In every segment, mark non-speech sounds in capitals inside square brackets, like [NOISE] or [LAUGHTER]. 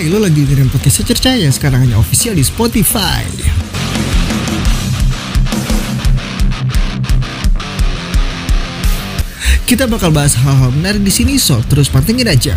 Hai, lo lagi dengerin podcast Secerca yang sekarang hanya official di Spotify. Kita bakal bahas hal-hal menarik di sini, so terus pantengin aja.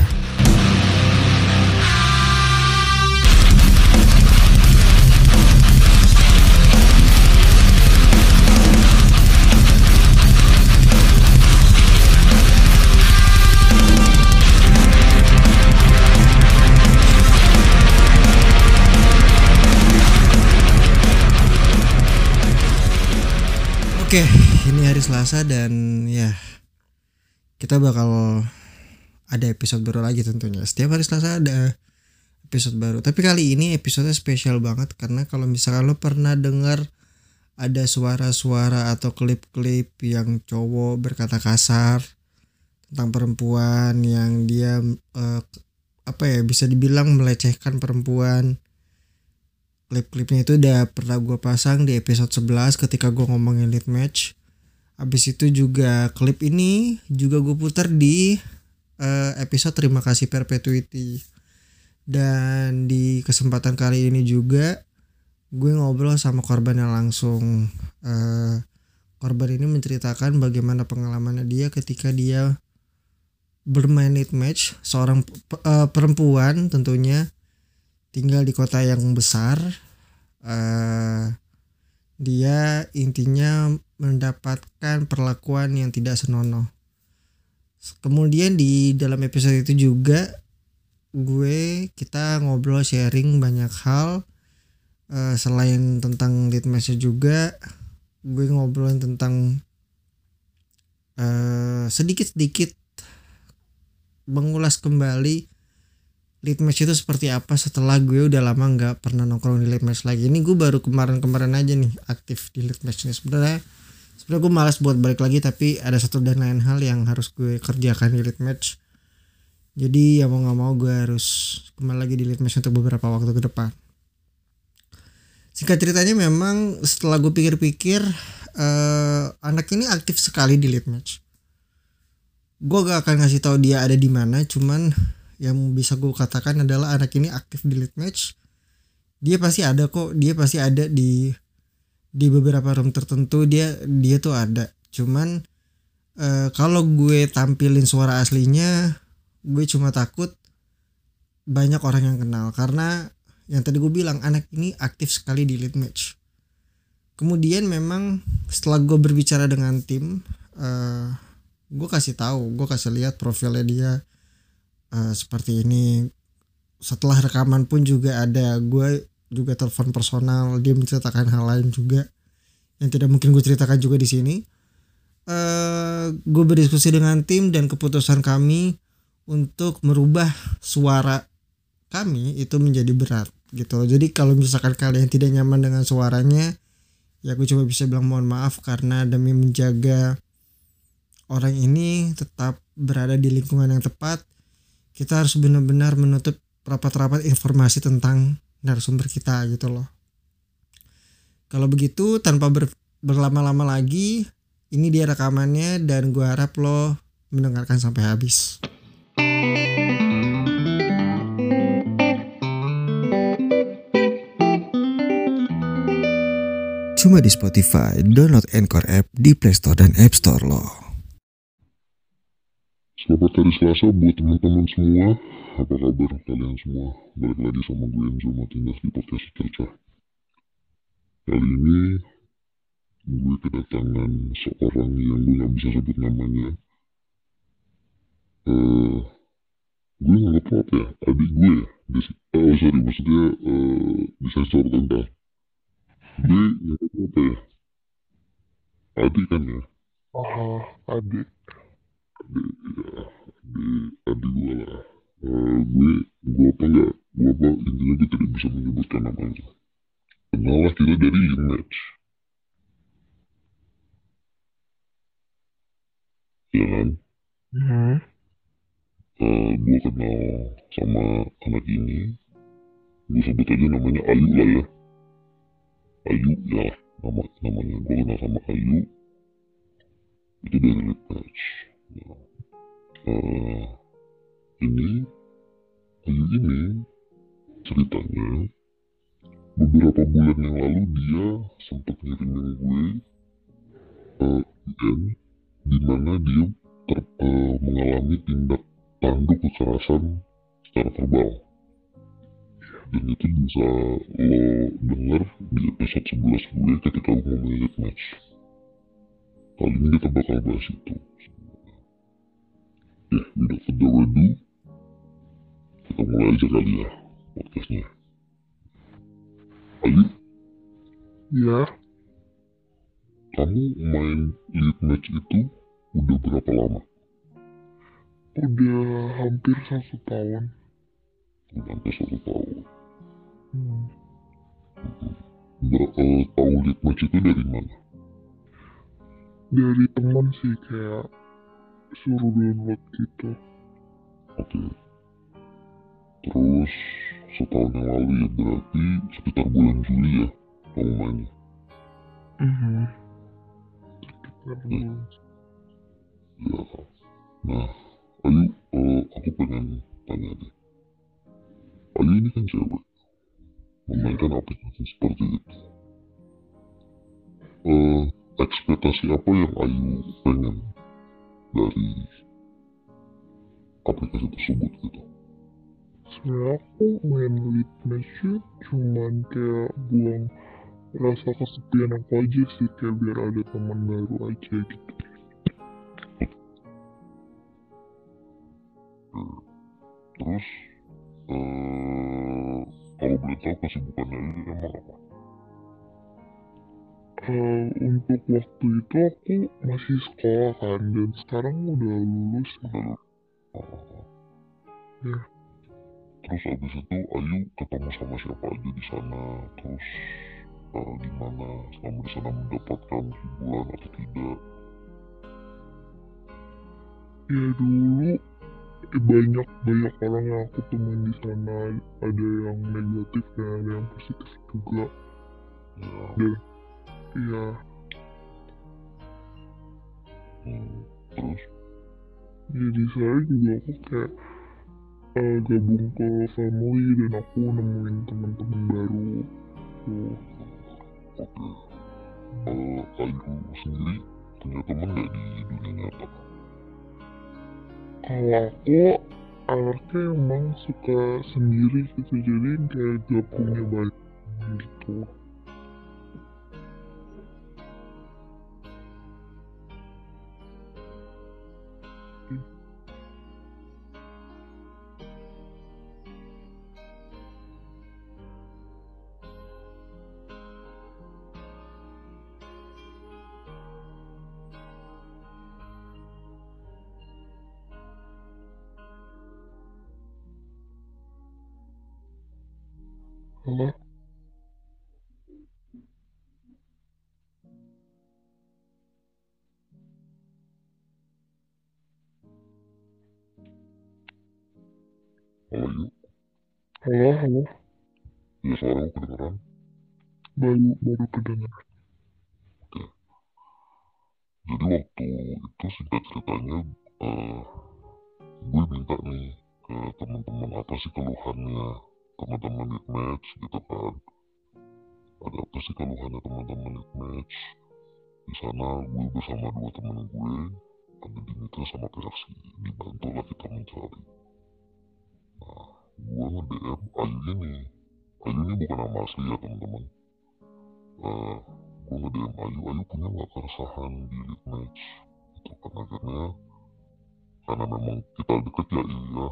Oke, ini hari Selasa dan ya kita bakal ada episode baru lagi tentunya. Setiap hari Selasa ada episode baru. Tapi kali ini episode spesial banget karena kalau misalkan lo pernah dengar ada suara-suara atau klip-klip yang cowok berkata kasar tentang perempuan yang dia eh, apa ya bisa dibilang melecehkan perempuan klip-klipnya itu udah pernah gue pasang di episode 11 ketika gue ngomongin lead match. Habis itu juga klip ini juga gue putar di uh, episode terima kasih perpetuity. Dan di kesempatan kali ini juga gue ngobrol sama korban yang langsung uh, korban ini menceritakan bagaimana pengalamannya dia ketika dia bermain lead match. Seorang uh, perempuan tentunya tinggal di kota yang besar uh, dia intinya mendapatkan perlakuan yang tidak senonoh. Kemudian di dalam episode itu juga gue kita ngobrol sharing banyak hal. Uh, selain tentang lead match juga gue ngobrolin tentang uh, sedikit-sedikit mengulas kembali lead match itu seperti apa setelah gue udah lama nggak pernah nongkrong di lead match lagi. Ini gue baru kemarin-kemarin aja nih aktif di lead match ini. Sebenarnya sebenarnya gue malas buat balik lagi tapi ada satu dan lain hal yang harus gue kerjakan di lead match. Jadi ya mau nggak mau gue harus kembali lagi di lead match untuk beberapa waktu ke depan. Singkat ceritanya memang setelah gue pikir-pikir uh, anak ini aktif sekali di lead match. Gue gak akan ngasih tahu dia ada di mana cuman yang bisa gue katakan adalah anak ini aktif di lead match. Dia pasti ada kok dia pasti ada di di beberapa room tertentu dia dia tuh ada. Cuman uh, kalau gue tampilin suara aslinya gue cuma takut banyak orang yang kenal. Karena yang tadi gue bilang anak ini aktif sekali di lead match. Kemudian memang setelah gue berbicara dengan tim uh, gue kasih tahu gue kasih lihat profilnya dia uh, seperti ini. Setelah rekaman pun juga ada. Gue juga telepon personal. Dia menceritakan hal lain juga yang tidak mungkin gue ceritakan juga di sini. Uh, gue berdiskusi dengan tim dan keputusan kami untuk merubah suara kami itu menjadi berat gitu jadi kalau misalkan kalian tidak nyaman dengan suaranya ya gue cuma bisa bilang mohon maaf karena demi menjaga orang ini tetap berada di lingkungan yang tepat kita harus benar-benar menutup rapat-rapat informasi tentang narasumber kita gitu loh. Kalau begitu tanpa ber, berlama-lama lagi, ini dia rekamannya dan gue harap lo mendengarkan sampai habis. Cuma di Spotify, download Anchor app di Play Store dan App Store lo. Selamat hari Selasa buat teman-teman semua. Apa kabar kalian semua? Balik lagi sama gue Enzo Martinez di podcast Cerca. Kali ini gue kedatangan seorang yang gue gak bisa sebut namanya. Uh, gue nganggap apa ya? Adik gue ya? Dis oh sorry, maksudnya uh, di sensor tentang. Gue nganggap apa ya? Adik kan ya? Oh, adik ya di adik gue lah uh, gue gue apa enggak gue apa intinya gue tidak bisa menyebutkan namanya kenal lah kita dari match ya kan hmm. uh, gue kenal sama anak ini gue sebut aja namanya Ayu lah ya Ayu ya nama namanya gue kenal sama Ayu itu dari uh, ini Ayu ini ceritanya beberapa bulan yang lalu dia sempat ngirimin gue uh, DM di mana dia ter, uh, mengalami tindak tanduk kekerasan secara verbal. Dan itu bisa lo denger di episode 11 gue ketika gue ngomongin match. Kali ini kita bakal bahas itu ya without further ado kita mulai aja kali ya podcastnya Ayu Ya, kamu main lead match itu udah berapa lama? udah hampir satu tahun. Udah hampir satu tahun. Hmm. Ber eh, tahu lead match itu dari mana? Dari teman sih kayak suruh download gitu. Oke. Terus setahun yang lalu ya berarti sekitar bulan Juli ya kamu mainnya. Mhm. Sekitar bulan. Ya. Nah, Ayu, eh, aku pengen tanya deh. Ayu ini kan cewek. Memainkan aplikasi seperti itu. Eh, ekspektasi apa yang Ayu pengen dari aplikasi tersebut gitu? Sebenarnya aku main lead match cuman kayak buang rasa kesepian aku aja sih kayak biar ada teman baru aja gitu. Terus, eh, kalau boleh tahu kesibukannya ini emang apa? Eh, untuk waktu itu aku masih sekolah kan dan sekarang udah lulus. Udah Oh. Ya. Terus abis itu Ayu ketemu sama siapa aja di sana, terus eh, gimana selama di sana mendapatkan hiburan atau tidak? Ya dulu eh, banyak banyak orang yang aku temuin di sana ada yang negatif dan ada yang positif juga. Ya, Iya hmm, terus jadi saya juga aku kayak eh, gabung ke family dan aku nemuin teman-teman baru. Tuh. oke. Eh, Ayu sendiri punya teman nggak di dunia nyata? Kalau aku anaknya emang suka sendiri gitu jadi kayak gak punya banyak gitu. Keresahan di lead match itu kan akhirnya karena memang kita deket ya. Iya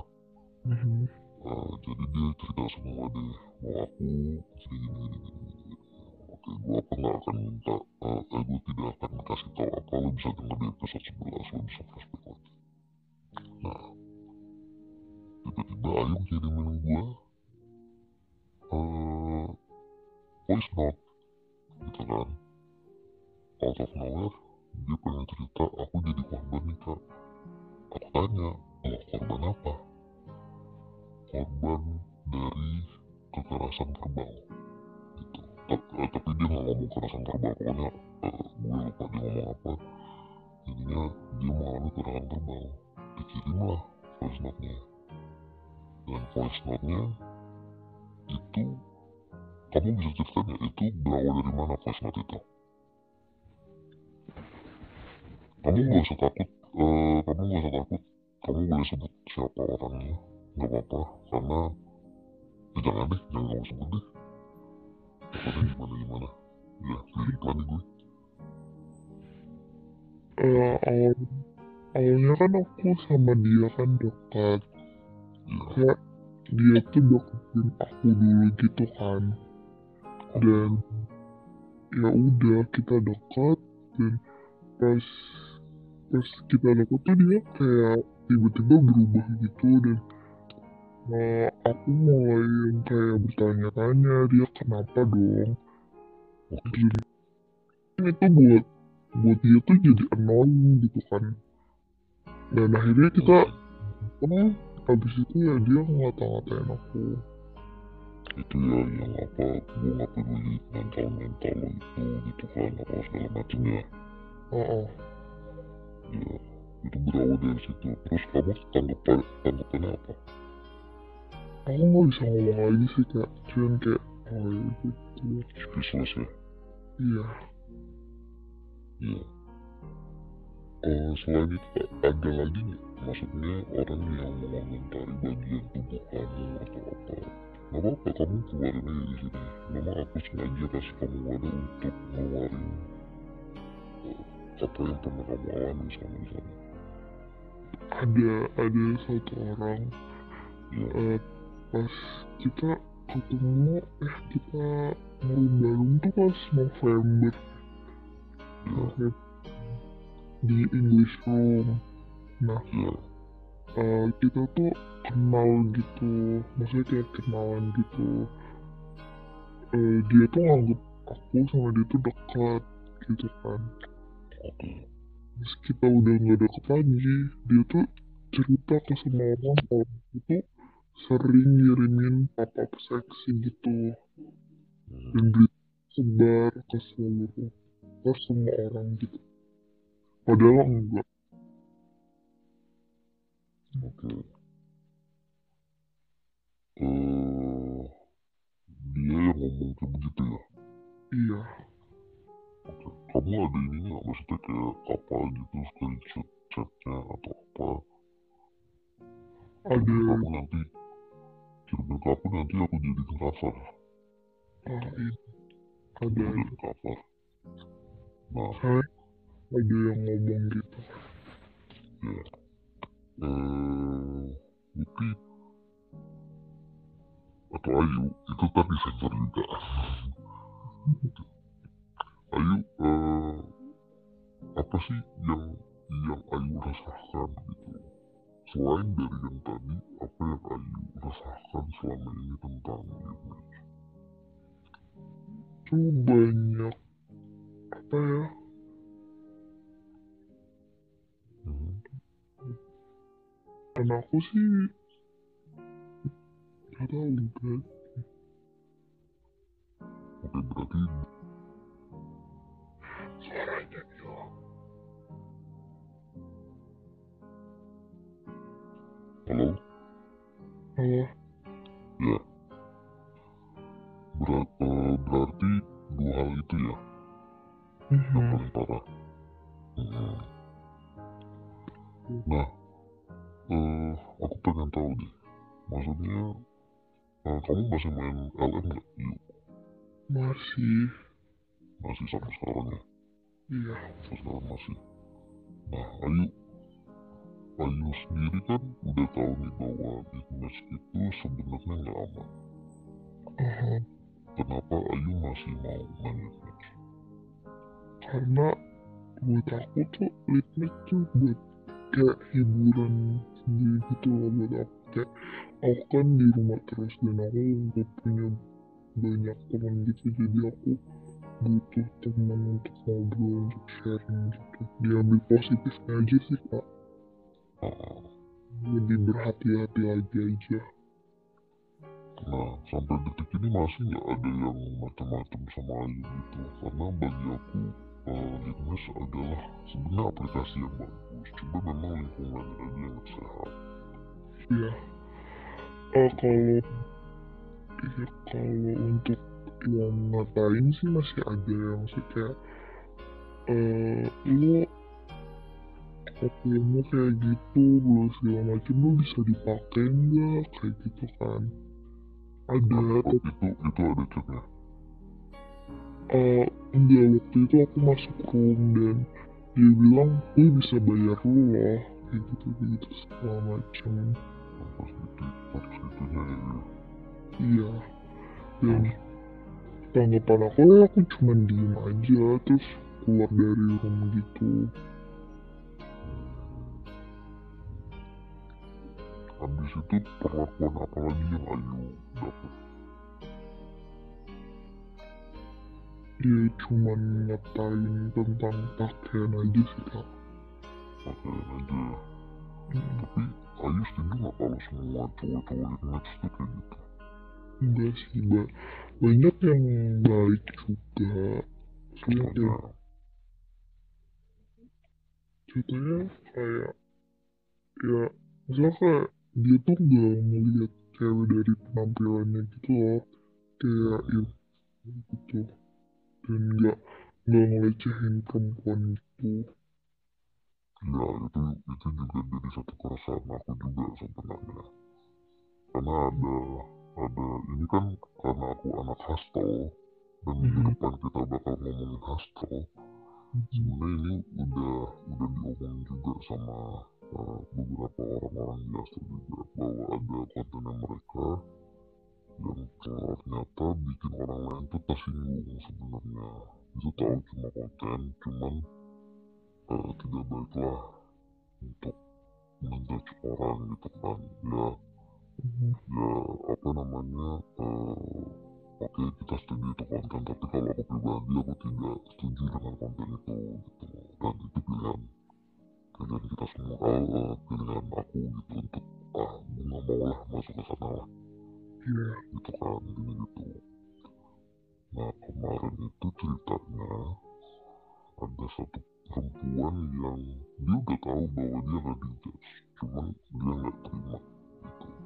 Mhm. Uh, jadi dia cerita semua deh. Mau aku gini gini gini gini, oke gue apa nggak akan minta uh, eh gue tidak akan kasih tahu apa lo bisa denger di episode 11 lo bisa flashback lagi. Nah tiba-tiba Ayu kirimin gue uh, voice note out of nowhere dia pengen cerita aku jadi korban nih kak. Aku tanya oh korban apa? Korban dari kekerasan verbal gitu. Tapi, eh, tapi dia nggak ngomong kekerasan verbal pokoknya eh, gue lupa dia ngomong apa. Jadinya dia mengalami kekerasan verbal dikirimlah voice note nya dan voice note nya itu kamu bisa ceritain ya itu berawal dari mana voice note itu kamu gak usah takut eh, kamu gak usah takut. Kamu boleh sebut siapa orangnya nggak apa-apa. Karena eh, jangan deh jangan kamu sebut deh. Pokoknya gimana gimana? Ya jadi pelan nih gue. Eh, awal awalnya kan aku sama dia kan dekat. Ya kayak dia tuh deketin aku dulu gitu kan. Dan ya udah kita dekat. Dan pas pas kita deket tuh dia kayak tiba-tiba berubah gitu dan nah, aku mulai yang kayak bertanya-tanya dia kenapa dong? Dan itu buat buat dia tuh jadi annoying gitu kan. Dan akhirnya kita kan habis itu ya dia ngata-ngatain aku. Itu ya yang apa gue gak peduli mental mental itu gitu kan apa segala macamnya oh, itu berawal dari situ. Terus kamu tanggapan tanggapannya apa? Aku nggak bisa ngomong lagi sih kak. Cuman kayak oh ya gitu speechless ya? Iya. Ya Eh, selain itu ada lagi nggak? Maksudnya orang yang mengomentari bagian tubuh kamu atau apa? Gak apa-apa kamu keluarin aja di sini. Memang aku sengaja kasih kamu wadah untuk ngeluarin apa yang pernah kamu alami di sana ada ada satu orang ya eh, pas kita ketemu eh kita ngerundalung tuh pas November. Ya di English Room. Nah ya eh, kita tuh kenal gitu maksudnya kayak kenalan gitu. Eh, dia tuh nganggep aku sama dia tuh dekat gitu kan Terus kita udah nggak deket lagi dia tuh cerita ke semua orang kalau itu sering ngirimin pop-up seksi gitu. Hmm, dan sebar ke seluruh ke semua orang gitu. Padahal enggak. Oke. Eh dia yang ngomong kayak begitu ya? Iya kamu ada ini nggak? Maksudnya kayak apa gitu screenshot chatnya atau apa? Ada kirimin ke aku nanti kirimin ke aku nanti aku jadiin cover. Ah, iya. ada jadi cover. Nah. Saya ada yang ngomong gitu. Ya. Eh Lupi atau Ayu itu tadi sensor juga [LAUGHS] Ayu eh apa sih yang yang Ayu rasakan gitu? Selain dari yang tadi apa yang Ayu rasakan selama ini tentang image tuh banyak apa ya? Dan aku sih gak tahu kan oke berarti suaranya hilang halo halo ya Berat, eh, berarti dua hal itu ya yang Mhm. paling parah. Hmm. Nah, eh, aku pengen tahu deh, maksudnya eh, kamu masih main LM nggak? Yuk, masih masih sampai sekarang ya, iya sampai sekarang masih. Nah, Ayu, Ayu sendiri kan udah tahu nih bahwa Ignas itu sebenarnya nggak aman. Aha. Kenapa Ayu masih mau main Ignas? karena buat aku tuh litmus tuh buat kayak hiburan sendiri gitu loh buat aku kayak aku kan di rumah terus dan aku gak punya banyak teman gitu jadi aku butuh teman untuk ngobrol untuk sharing gitu diambil positifnya aja sih kak Ah, lebih berhati-hati lagi aja Nah, sampai detik ini masih nggak ada yang macam-macam sama Ayu gitu. Karena bagi aku, uh, Litmus adalah sebenarnya aplikasi yang bagus. Cuma memang lingkungannya aja yang sehat. Iya. Eh kalau ya kalau untuk yang ngatain sih masih ada yang maksudnya kayak eh lu kopimu kayak gitu belum segala macam lu bisa dipakai nggak? Kayak gitu kan. Ada. Nah, tapi itu itu ada chatnya. Eh enggak waktu itu aku masuk room dan dia bilang gue bisa bayar lu loh. Kayak gitu gitu segala macam pas gitu pas ya. Iya. Dan tanggapan aku ya aku cuma diem aja terus keluar dari room gitu. Habis itu perlakuan apa lagi yang Ayu dapat dia cuma ngatain tentang pakaian aja sih kak. Pakaian aja. Hmm, tapi Ayu setuju nggak kalau semua cowok-cowok yang match tuh kayak gitu? Enggak sih ba banyak yang baik juga. Maksudnya contohnya kayak contohnya kayak ya misalnya kayak dia tuh gak ngeliat cewek dari penampilannya gitu loh. Kayak ya gitu. Dan gak gak ngelecehin perempuan gitu ya itu itu juga jadi satu keresahan aku juga sebenarnya karena ada ada ini kan karena aku anak hostel dan di Mhm. depan kita bakal ngomongin hostel sebenarnya ini udah udah diomongin juga sama uh, beberapa orang-orang di hostel juga bahwa ada kontennya mereka yang ternyata bikin orang lain tuh tersinggung sebenarnya itu tahu cuma konten cuman uh, tidak baiklah untuk menjudge orang gitu kan ya. Ya apa namanya eh, oke kita setuju itu konten tapi kalau aku pribadi aku tidak setuju dengan konten itu gitu. Dan itu pilihan pilihan kita semua eh, pilihan aku gitu untuk ah nggak mau lah masuk ke sana lah. Iya. Gitu kan intinya gitu. Nah kemarin itu ceritanya ada satu perempuan yang dia udah tahu bahwa dia nggak dijudge cuman dia nggak terima gitu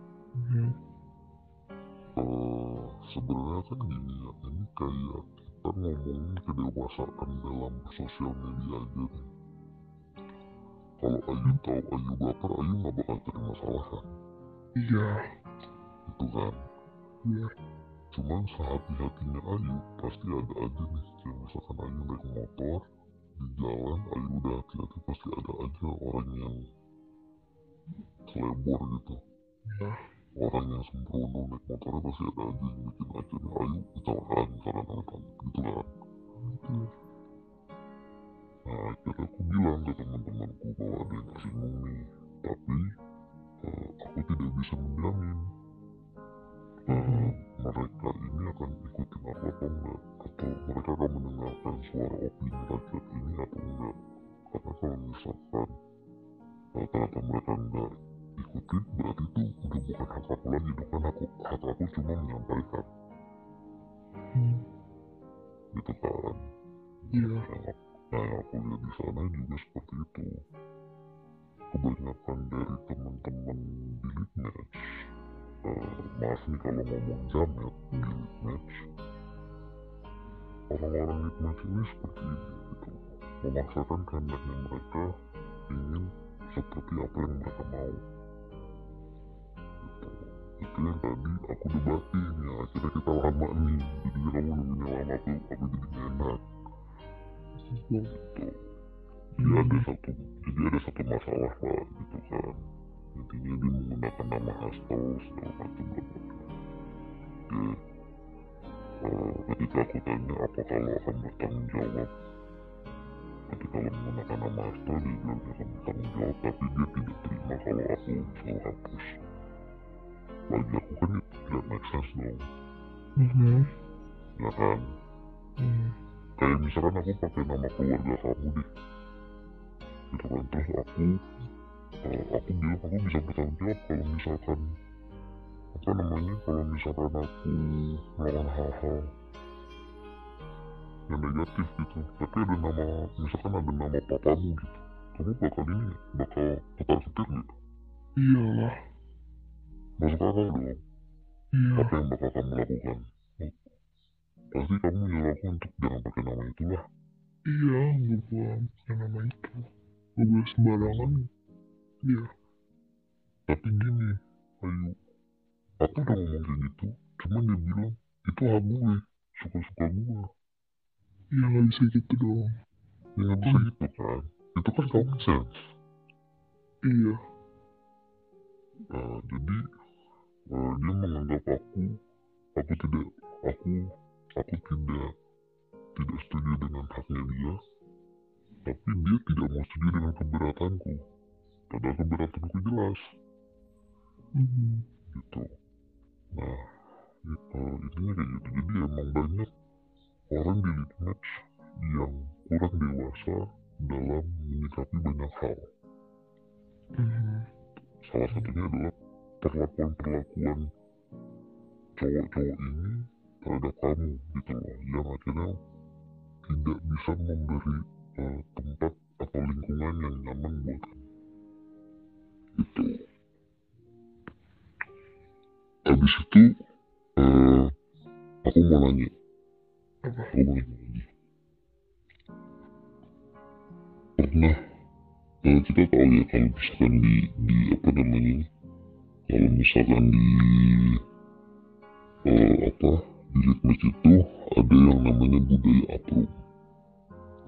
Eh sebenarnya kan gini ya ini kayak kita ngomongin kedewasaan dalam sosial media aja nih. Kalau Ayu tahu Ayu baper Ayu nggak bakal terima masalah kan? Iya. Itu kan. Iya. Cuman sehati-hatinya Ayu pasti ada aja nih. Kayak misalkan Ayu naik motor di jalan Ayu udah hati-hati pasti ada aja orang yang selebor gitu. Iya orang yang sembrono naik motornya pasti ada aja yang bikin akhirnya Ayu kecelakaan misalkan amit-amit gitu kan iya Nah, akhirnya aku bilang ke teman-temanku bahwa ada yang tersinggung nih. Tapi, eh, aku tidak bisa menjamin eh, mereka ini akan ikutin aku atau enggak. Atau mereka akan mendengarkan suara opini rakyat ini atau enggak. Karena kalau misalkan eh, ternyata mereka enggak ikutin, berarti itu udah bukan hak aku lagi. Itu kan aku, hak aku cuma menyampaikan. Hmm, Gitu kan. iya Yang Nah, yang aku lihat di sana juga seperti itu. Kebanyakan dari teman-teman di lead match, eh, maaf nih kalau ngomong jamet di lead match, orang-orang lead match ini seperti ini gitu. Memaksakan kehendaknya mereka ingin seperti apa yang mereka mau. Itu yang tadi aku debatin ya, akhirnya kita lama nih, jadi kamu nunggunya lama aku, aku jadi enak. Gitu. Jadi ada satu jadi ada satu masalah lah gitu kan. Intinya dia menggunakan nama hostel segala macam dan macam ya eh, ketika aku tanya apakah lo akan bertanggung jawab? Ketika lo menggunakan nama hostel dia bilang dia akan bertanggung jawab tapi dia tidak terima kalau aku suruh hapus bagi aku kan itu tidak make sense dong. Mhm. ya kan? Hmm. kayak misalkan aku pakai nama keluarga kamu deh. Gitu kan? Terus aku eh, aku bilang aku bisa bertanggung jawab kalau misalkan apa namanya kalau misalkan aku melakukan hal-hal yang negatif gitu. Tapi ada nama misalkan ada nama papamu gitu. Kamu bakal ini bakal tetap setir nggak iyalah masuk akal dong iya. Apa yang bakal kamu lakukan? Oh, pasti kamu nyuruh aku untuk jangan pakai nama itulah. Iya nggak boleh pakai nama itu. Nggak boleh sembarangan. Iya. Tapi gini ayo aku udah ngomong kayak gitu cuman dia bilang itu hak gue suka-suka gue. Iya nggak bisa gitu dong. Ya nggak bisa gitu kan. Itu kan common sense. Iya. Nah, jadi eh, dia menganggap aku aku tidak aku aku tidak tidak setuju dengan haknya dia. Tapi dia tidak mau setuju dengan keberatanku. Padahal keberatanku jelas. Hmm. gitu. Nah i- eh, intinya kayak gitu. Jadi emang banyak orang di lead match yang kurang dewasa dalam menyikapi banyak hal. Hmm. salah satunya adalah perlakuan-perlakuan cowok-cowok ini terhadap kamu gitu loh. Yang akhirnya tidak bisa memberi eh, tempat atau lingkungan yang nyaman buat kamu. Gitu. Habis itu eh, aku mau nanya. Apa? Aku mau nanya lagi. Pernah eh, kita tahu ya kalau misalkan di di apa namanya kalau misalkan di eh, apa di ritmis itu ada yang namanya budaya aprum.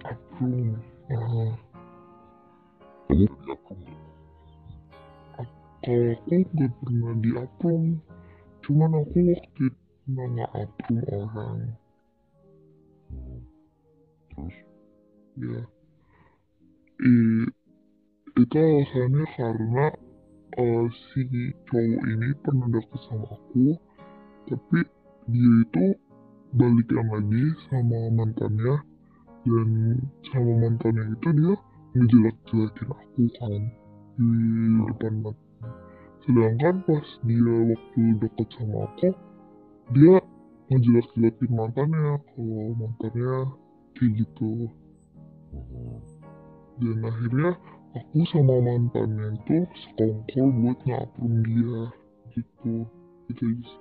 Aprum ah kamu di aprum kalau aku nggak pernah di aprum cuman aku waktu itu nggak aprum orang. Hmm. terus? Ya. I, itu alasannya karena eh, si cowok ini pernah deket sama aku tapi dia itu balikan lagi sama mantannya dan sama mantannya itu dia ngejelek-jelekin aku kan di depan mata. Sedangkan pas dia waktu deket sama aku dia ngejelek-jelekin mantannya kalau mantannya kayak gitu. Hmm, dan akhirnya aku sama mantannya itu sekongkol buat ngapun dia gitu. Gitu aja.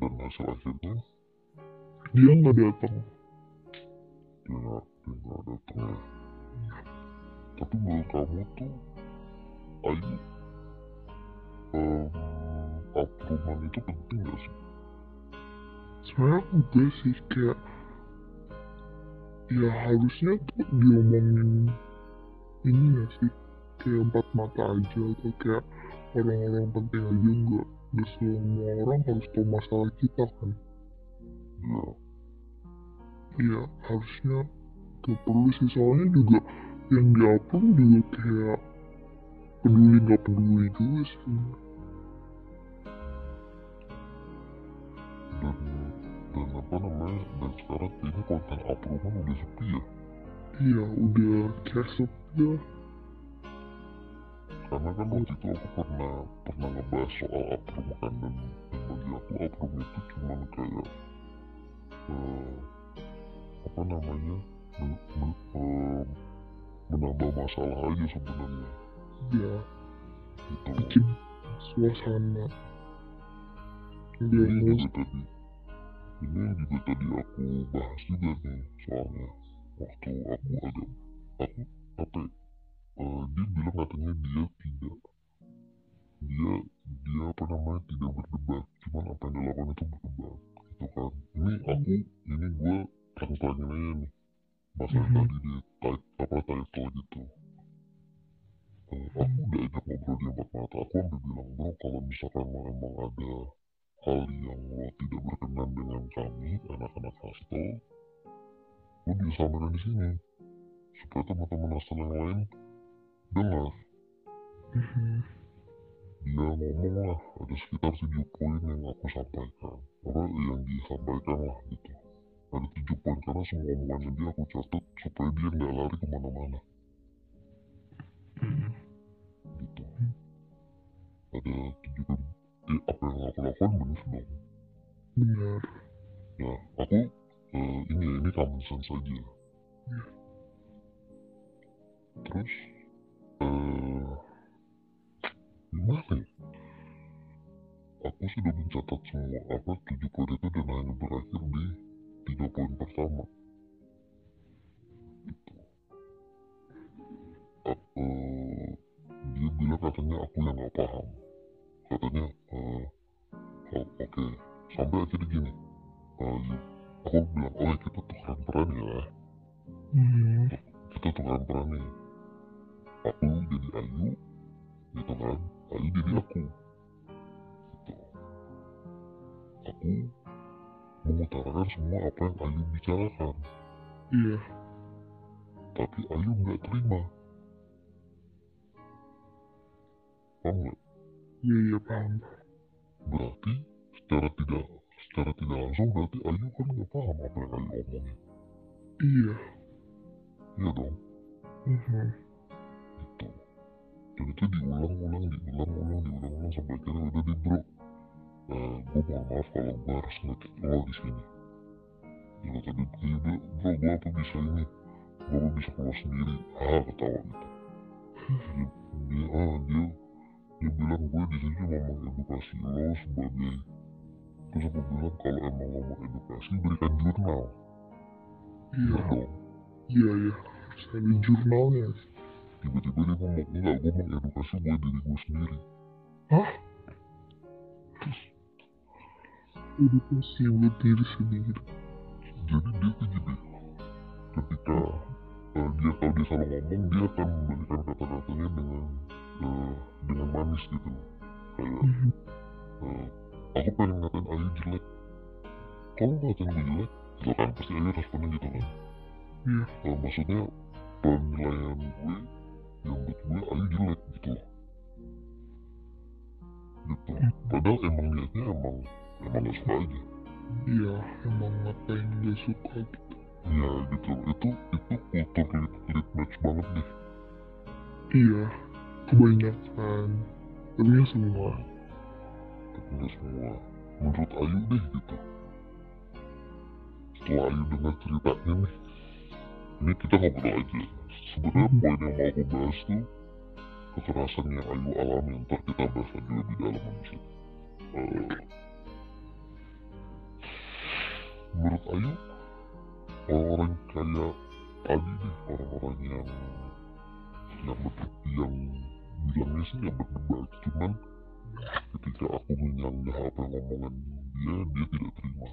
Dan hasil akhirnya dia nggak datang. Dia nggak dia nggak datang ya? Tapi menurut kamu tuh ayo um, apruman itu penting gak sih? Sebenarnya enggak sih kayak ya harusnya tuh diomongin ini ya sih? Kayak empat mata aja atau kayak orang-orang penting aja enggak Gak semua orang harus tahu masalah kita kan? Ya Iya harusnya gak perlu sih. Soalnya juga yang diupload juga kayak peduli nggak peduli juga sih. Dan dan apa namanya? Dan sekarang ini konten apruman udah sepi ya iya udah sepi ya karena kan waktu itu aku pernah pernah ngebahas soal aprum kan dan, bagi aku aprum itu cuman kayak eh, apa namanya men, men, eh, menambah masalah aja sebenarnya. Ya gitu. Bikin suasana. Biar ini mus juga tadi. Ini juga tadi aku bahas juga nih soalnya waktu aku agak aku apa ya, eh, dia bilang katanya dia tidak dia dia apa namanya tidak berdebat cuman apa yang dilakukan itu berdebat gitu kan ini aku ini gue terang-terangin aja nih masa yang Mhm. tadi di tit- apa title gitu Eh, aku udah ajak ngobrol di empat mata aku sampai bilang bro kalau misalkan mau emang ada hal yang lo tidak berkenan dengan kami anak-anak hostel lo bisa sampaikan di sini. Supaya teman-teman hostel yang lain dengar. Mhm. dia ngomong lah ada sekitar tujuh poin yang aku sampaikan. Apa yang disampaikan lah gitu. Ada tujuh poin karena semua omongannya dia aku catat supaya dia nggak lari ke mana-mana. Mhm. gitu. Ada tujuh poin. Eh, apa yang aku lakukan bener dong? Benar ya aku eh, ini ya ini sense aja Iya. terus eh gimana ya? Aku sudah mencatat semua apa tujuh poin itu dan hanya berakhir di tiga poin pertama. Gitu. A- eh, dia bilang katanya aku yang nggak paham. Katanya eh, oh, oke sampai akhirnya gini. Yu- aku bilang oh kita tukeran peran ya. Hmm. kita tukeran peran nih. Aku jadi Ayu gitu kan. Ayu jadi aku. Gitu. Aku mengutarakan semua apa yang Ayu bicarakan. Iya. tapi Ayu nggak terima. Paham nggak? Iya, iya paham. berarti secara tidak secara tidak langsung berarti Ayu kan nggak paham apa yang Ayu omongin. Iya. iya dong. Mhm. gitu. Dan itu diulang-ulang diulang-ulang diulang-ulang sampai akhirnya udah deh bro Eh, gue mohon maaf kalau gue harus ngekick lo di sini. Ya kata dia iya bro bro gue apa bisa ini? Gue apa bisa keluar sendiri? Ah ketawa gitu. Dia, dia ah dia dia bilang gue di sini cuma mengedukasi lo sebagai terus aku bilang kalau emang mau edukasi berikan jurnal Iya. ya dong Iya, iya. Harus ada jurnalnya. tiba-tiba dia ngomong enggak gue mengedukasi buat diri gue sendiri Hah? Edukasi buat diri sendiri. jadi dia tuh gini ketika eh, dia kalau dia salah ngomong dia akan memberikan kata-katanya dengan eh, dengan manis gitu kayak Mhm. Aku pengen ngatain Ayu jelek kalau ngatain gue jelek gitu kan pasti Ayu responnya gitu kan Iya. Eh, maksudnya penilaian gue yang buat gue Ayu jelek gitu loh gitu padahal emang niatnya emang emang gak suka aja Iya, emang ngapain gak suka gitu. ya gitu itu itu kultur lead, lead match banget deh Iya, kebanyakan. Tapi ya semua. Nggak semua. Menurut Ayu deh gitu. Setelah Ayu dengar ceritanya nih ini kita ngobrol aja. Sebenarnya Mhm. poin yang mau aku bahas tuh kekerasan yang Ayu alami ntar kita bahas lagi lebih dalam habis itu Eh, menurut Ayu orang-orang kayak tadi nih orang-orang yang yang ber, yang bilangnya sih yang berdebat cuman ketika aku menyanggah apa yang ngomongan dia dia tidak terima.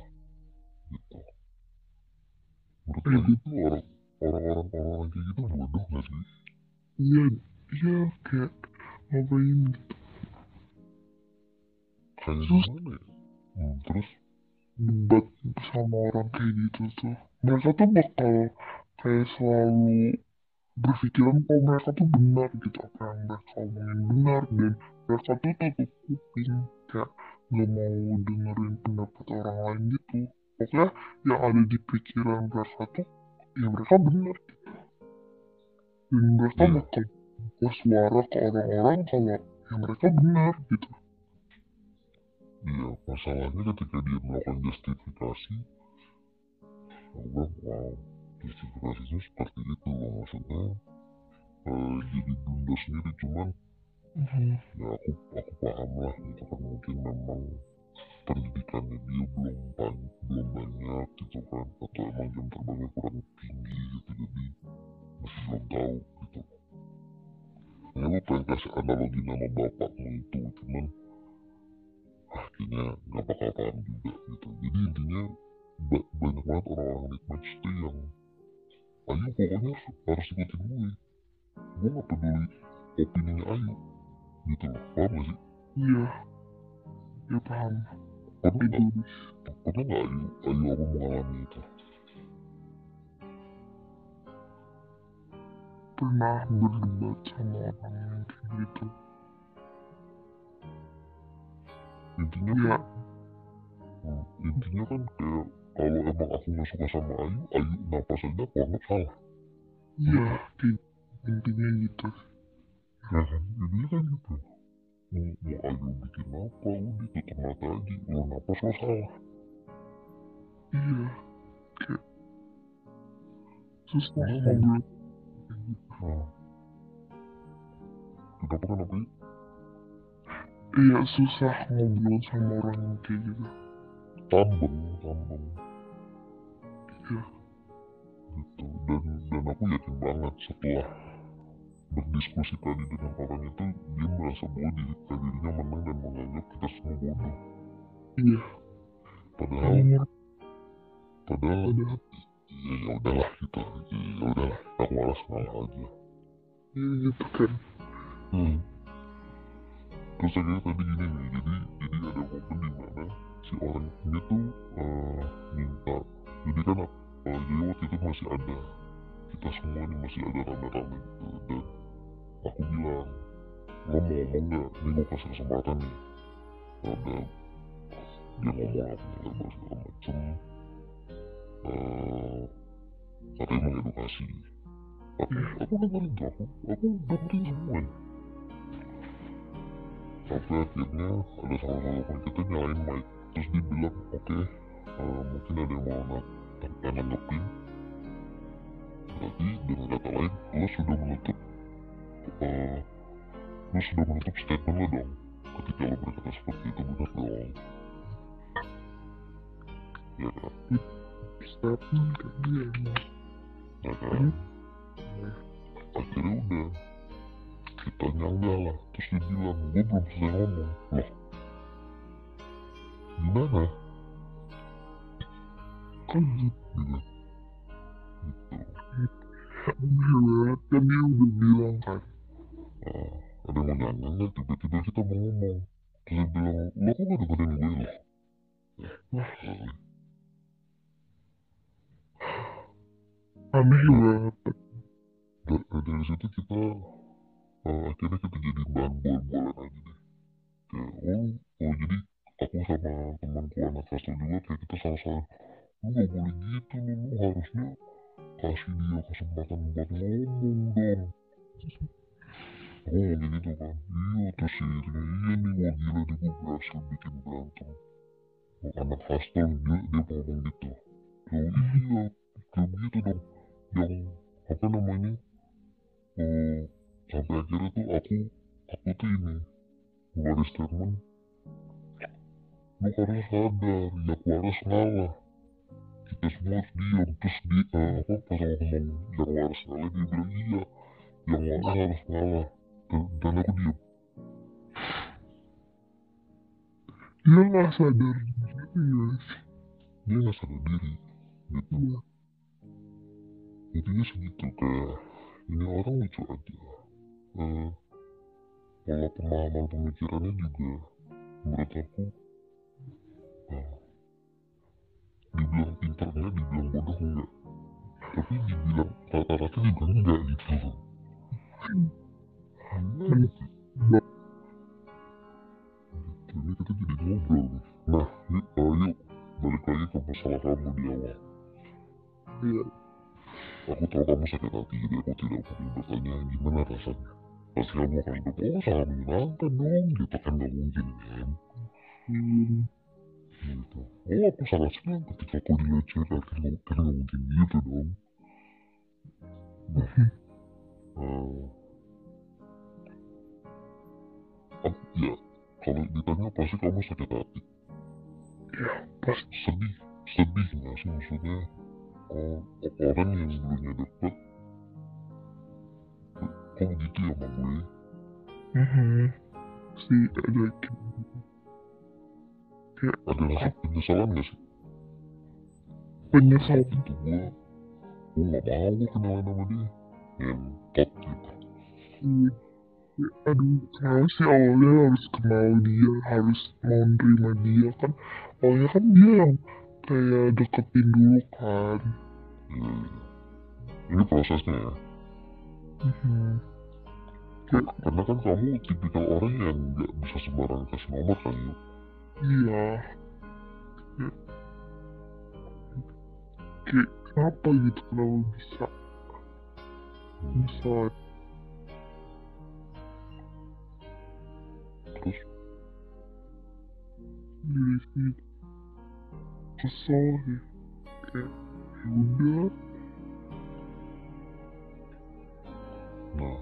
Gitu. Menurut Eh, itu orang orang-orang orang kayak gitu bodoh gak sih? Iya, iya kayak ngapain gitu. kayak Terus? gimana ya? Hmm, terus? debat sama orang kayak gitu tuh. Mereka tuh bakal kayak selalu berpikiran kalau mereka tuh benar gitu apa yang mereka omongin benar dan mereka tuh tutup kuping kayak gak mau dengerin pendapat orang lain gitu. Pokoknya yang ada di pikiran mereka tuh ya mereka benar gitu. Dan mereka Iya. bakal buka suara ke orang-orang kalau ya mereka benar gitu. Iya, masalahnya ketika dia melakukan justifikasi, aku bilang, wow, justifikasinya seperti itu loh, maksudnya. Eh, jadi blunder sendiri, cuman Mhm. ya aku aku paham lah, gitu kan mungkin memang pendidikannya dia belum ban- belum banyak gitu kan, atau emang jam terbangnya kurang tinggi gitu, jadi masih belum tahu gitu. Ya lu pengen kasih analogi nama bapakmu itu, cuman akhirnya nggak bakal paham juga gitu jadi intinya ba- banyak banget orang-orang nikmat itu yang Ayu pokoknya harus ikutin gue gue gak peduli opininya Ayu gitu loh paham gak sih? Iya. Ya paham. Pernah nggak? egois pernah nggak Ayu? Ayu aku mengalami itu. Pernah berdebat sama orang yang kayak gitu. Intinya ya kan hmm, intinya kan kayak kalau emang aku nggak suka sama Ayu Ayu napas aja aku anggap salah. Iya intinya gitu ya kan kan gitu. Mau, mau Ayu bikin apa udah tutup mata aja lo napas lo salah. Iya kayak Hmm. ngobrol Nah, kenapa kenapa? iya susah ngobrol sama orang yang kayak gitu. Tambeng tambeng iya. Gitu dan dan aku yakin banget setelah berdiskusi tadi dengan orang itu dia merasa bahwa diri, dirinya menang dan menganggap kita semua bodoh. Iya. Padahal nomor padahal padahal ya ya udahlah gitu. Ya ya udahlah aku malas ngalah aja. Iya gitu kan. Hmm. terus akhirnya tadi gini nih jadi jadi ada momen di mana si orang ini tuh eh, minta jadi kan uh, jadi waktu itu masih ada kita semua ini masih ada rame-rame gitu dan aku bilang lo mau ngomong nggak? Ini gue kasih kesempatan nih. Ada dia ngomong apa lebar segala macem. Eh katanya mengedukasi aku aku dengerin tuh aku aku dengerin semuanya sampai akhirnya ada salah satu teman kita nyalain mic. Terus dia bilang oke eh, mungkin ada yang mau nak yang nanggepin. Berarti dengan kata lain lo sudah menutup eh, lo sudah menutup statement lo dong? Ketika lo berkata seperti itu benar dong. Ya kan? Statement kayak dia emang. Ya kan? Akhirnya udah. Kita nyangga lah. Terus dia bilang gue belum selesai ngomong. Loh. Gimana? Kan gitu gitu. Gitu. Aneh banget kan dia udah bilang kan Ah, ada yang mau nyanyi tiba-tiba kita mau ngomong. Terus dia bilang lo kok gak dengerin gue loh? Wah. kali [SIGHS] aneh banget. Da- dari situ kita eh, akhirnya kita jadi bahan bual-bualan aja deh. Kayak oh, oh jadi aku sama temanku anak kastel juga kayak kita salah-salah. Lu gak boleh gitu lu, lu harusnya kasih dia kesempatan buat ngomong dong ngomong gitu kan iya terus Irina iya nih wah gila deh gue berhasil bikin berantem oh, anak hostel dia, dia ngomong gitu ya iya kayak begitu dong yang apa namanya eh sampai akhirnya tuh aku aku tuh ini ngeluarin statement lu harus sadar ya aku harus ngalah kita semua harus diam terus di eh, apa pas aku ngomong yang waras ngalah dia bilang iya yang waras harus ngalah dan, dan aku diam dia nggak sadar diri guys. Dia nggak sadar diri gitu. Iya. intinya segitu kayak ini orang lucu aja. Eh pola pemahaman pemikirannya juga menurut aku eh, dibilang pintar enggak dibilang bodoh enggak. Tapi dibilang rata-rata juga enggak gitu. loh [LAUGHS] ini kita jadi ngobrol nih nah yuk, eh, yuk balik lagi ke masalah kamu di awal iya Aku tahu kamu sakit hati, jadi aku tidak mungkin bertanya gimana rasanya. Pasti kamu akan jawab, oh sangat menyenangkan dong, gitu kan gak mungkin kan. Hmm, Gitu. Oh aku sangat senang ketika aku dilecehkan, kan gak, kan mungkin gitu dong. Nah, eh, ap- ya, kalau ditanya pasti kamu sakit hati. ya pas Sedih, sedih gak sih maksudnya? Oh, orang yang dulunya deket, kok begitu ya sama gue? mhm si ada ada rasa penyesalan gak sih? penyesal Itu gue, gue gak mau gue kenalan sama dia. Ngentot gitu. Iya. Ya, aduh kenapa sih awalnya harus kenal dia harus mau nerima dia kan awalnya kan dia yang kayak deketin dulu kan iya. Ini prosesnya ya. Mhm. Karena kan kamu tipikal orang yang gak bisa sembarangan kasih nomor kan yuk. iya kayak, kayak kenapa gitu kenapa bisa bisa dari situ kesel sih kayak ya udah nah,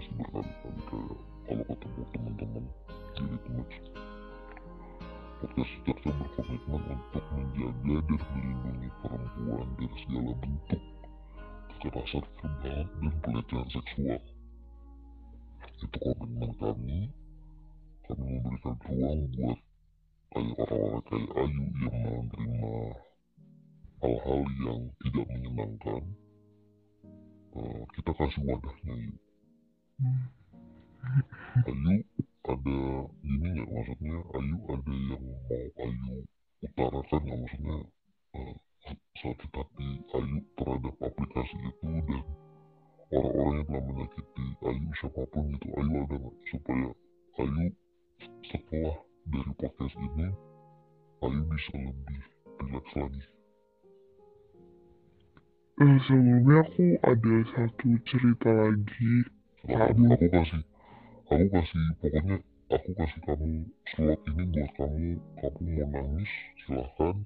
sih berkali-kali kayak kalau ketemu teman-teman di Litmatch. Podcast Cerca berkomitmen untuk menjaga dan melindungi perempuan dari segala bentuk kekerasan verbal dan pelecehan seksual. Itu komitmen kami. Kami memberikan ruang buat kayak orang-orang kayak Ayu yang menerima hal-hal yang tidak menyenangkan. Eh, kita kasih wadahnya Hmm. Ayu ada ini nggak? Maksudnya Ayu ada yang mau Ayu utarakan nggak? Maksudnya eh, sakit hati Ayu terhadap aplikasi itu dan orang-orang yang telah menyakiti Ayu siapa pun itu Ayu ada nggak? Supaya Ayu setelah dari podcast ini Ayu bisa lebih relax lagi. Eh, sebelumnya aku ada satu cerita lagi Silahkan, aku kasih aku kasih pokoknya aku kasih kamu slot ini buat kamu kamu mau nangis silahkan.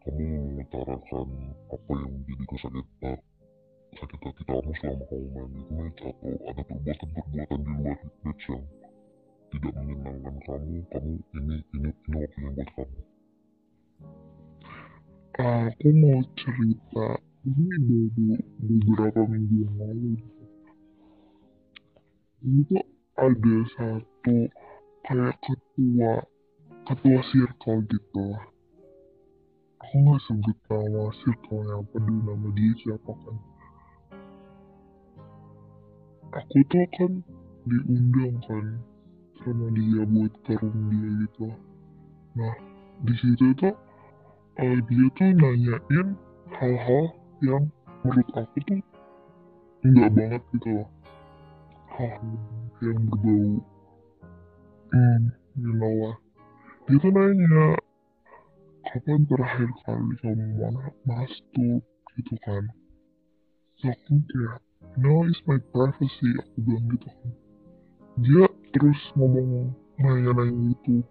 Kamu mengutarakan apa yang menjadi kesakitan sakit hati kamu selama kamu main Hitmatch atau ada perbuatan-perbuatan di luar Hitmatch yang tidak menyenangkan kamu kamu ini ini ini waktunya buat kamu. Aku mau cerita ini dari beberapa minggu yang lalu ini tuh ada satu kayak ketua ketua circle gitu. Aku nggak sebut nama circle-nya apa dulu nama dia siapa kan? Aku tuh kan diundang kan sama dia buat room dia gitu. Nah di situ tuh eh, dia tuh nanyain hal-hal yang menurut aku tuh enggak banget gitu loh yang berbau hmm you know dia tuh nanya kapan terakhir kali kamu mana masuk? Gitu kan. So aku kayak no it's my privacy aku bilang gitu kan. Dia terus ngomong nanya-nanya gitu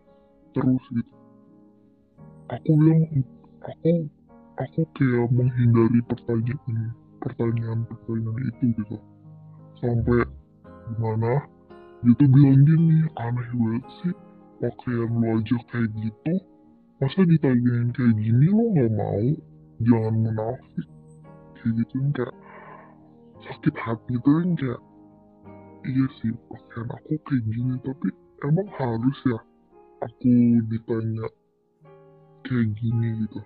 terus gitu. Aku bilang aku aku kayak menghindari pertanyaan pertanyaan-pertanyaan itu gitu. Sampai gimana? Dia tuh bilang gini aneh banget sih pakaian lu aja kayak gitu masa ditanyain kayak gini lo nggak mau? Jangan munafik. Kayak gitu kan kayak sakit hati tuh kayak iya sih pakaian aku kayak gini tapi emang harus ya aku ditanya kayak gini gitu.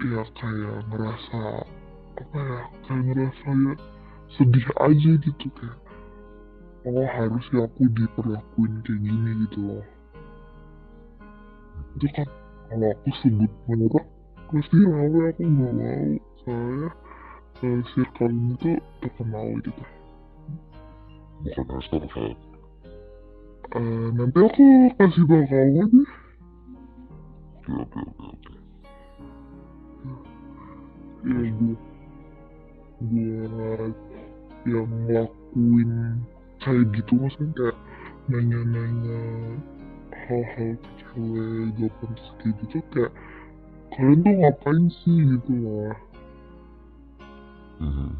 Ya kayak ngerasa apa ya kayak ngerasa ya sedih aja gitu kayak oh harusnya aku diperlakuin kayak gini gitu loh. Itu kan kalau aku sebut merek pasti rame aku nggak mau. Soalnya uh, circle ini tuh terkenal gitu. Bukan Esther kan Eh, nanti aku kasih tau kamu aja oke oke oke oke. Ya gue buat yang ngelakuin kayak gitu maksudnya kayak nanya-nanya hal-hal ke cewek gak pantas kayak gitu kayak kalian tuh ngapain sih gitu loh Mhm.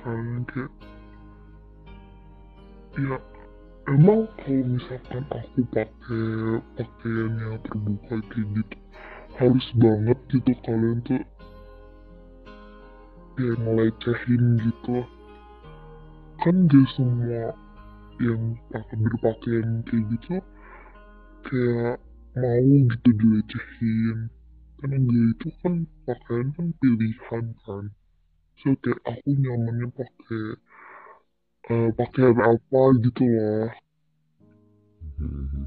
kalian kayak ya emang kalau misalkan aku pakai pakaian yang terbuka kayak gitu harus banget gitu kalian tuh kayak ngelecehin gitu. Kan gak semua yang pakai berpakaian kayak gitu kayak mau gitu dilecehin karena gak itu kan pakaian kan pilihan kan. So kayak aku nyamannya pakai eh, pakaian apa gitu loh. Mhm.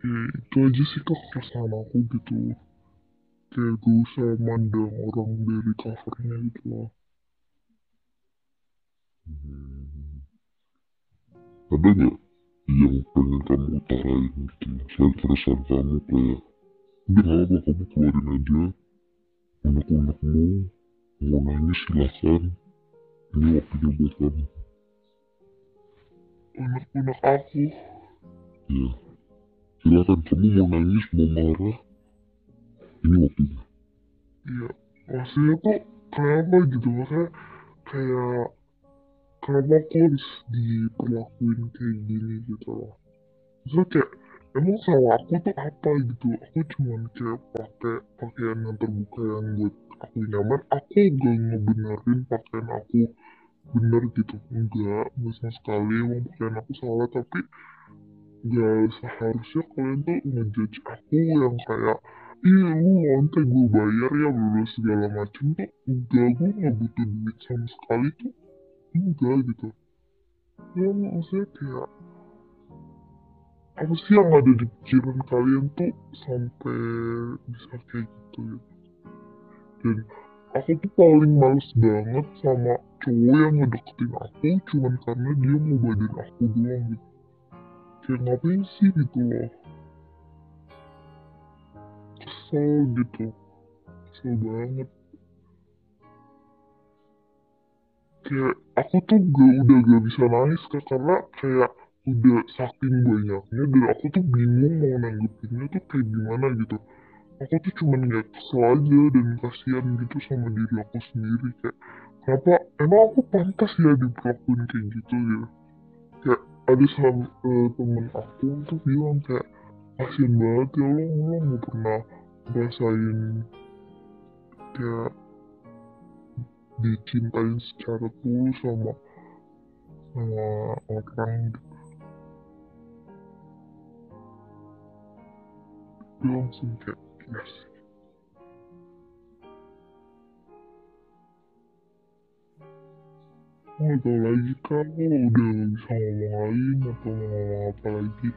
ya itu aja sih keresahan aku gitu kayak gak usah mandang orang dari covernya gitu loh Mhm. ada nggak yang pengen kamu utarain? Gitu selain keresahan kamu kayak udah nggak apa kamu keluarin aja. Unek-unekmu mau nangis silahkan. Ini waktunya buat kamu. Unek-unek aku. Ya silakan kamu mau nangis mau marah ini waktunya iya maksudnya tuh kenapa gitu? Makanya kayak kenapa aku harus diperlakuin kayak gini gitu loh? Maksudnya kayak emang salah aku tuh apa gitu? Aku cuman kayak pakai pakaian yang terbuka yang buat aku nyaman. Aku gak ngebenerin pakaian aku bener gitu. Enggak enggak sama sekali. Emang pakaian aku salah tapi gak seharusnya kalian tuh ngejudge aku yang kayak iya lu lonte gue bayar ya belum segala macem tuh. Enggak gue gak butuh duit sama sekali tuh. Enggak gitu. Ya maksudnya kayak apa sih yang ada di pikiran kalian tuh sampai bisa kayak gitu ya? Dan aku tuh paling males banget sama cowok yang ngedeketin aku cuman karena dia mau badan aku doang gitu. Kayak ngapain sih gitu loh kesel gitu. Kesel banget. Kayak aku tuh gak, udah gak bisa nangis kak karena kayak udah saking banyaknya dan aku tuh bingung mau nanggepinnya tuh kayak gimana gitu. Aku tuh cuman nggak kesel aja dan kasihan gitu sama diri aku sendiri kayak kenapa? Emang aku pantas ya diperlakuin kayak gitu ya? Kayak ada sama eh, temen aku tuh bilang kayak kasihan banget ya lo lo nggak pernah ngerasain kayak dicintain secara tulus sama sama orang gitu. Gue langsung kayak yes Oh, tau lagi kamu udah gak bisa ngomong lain atau mau ngomong apa lagi.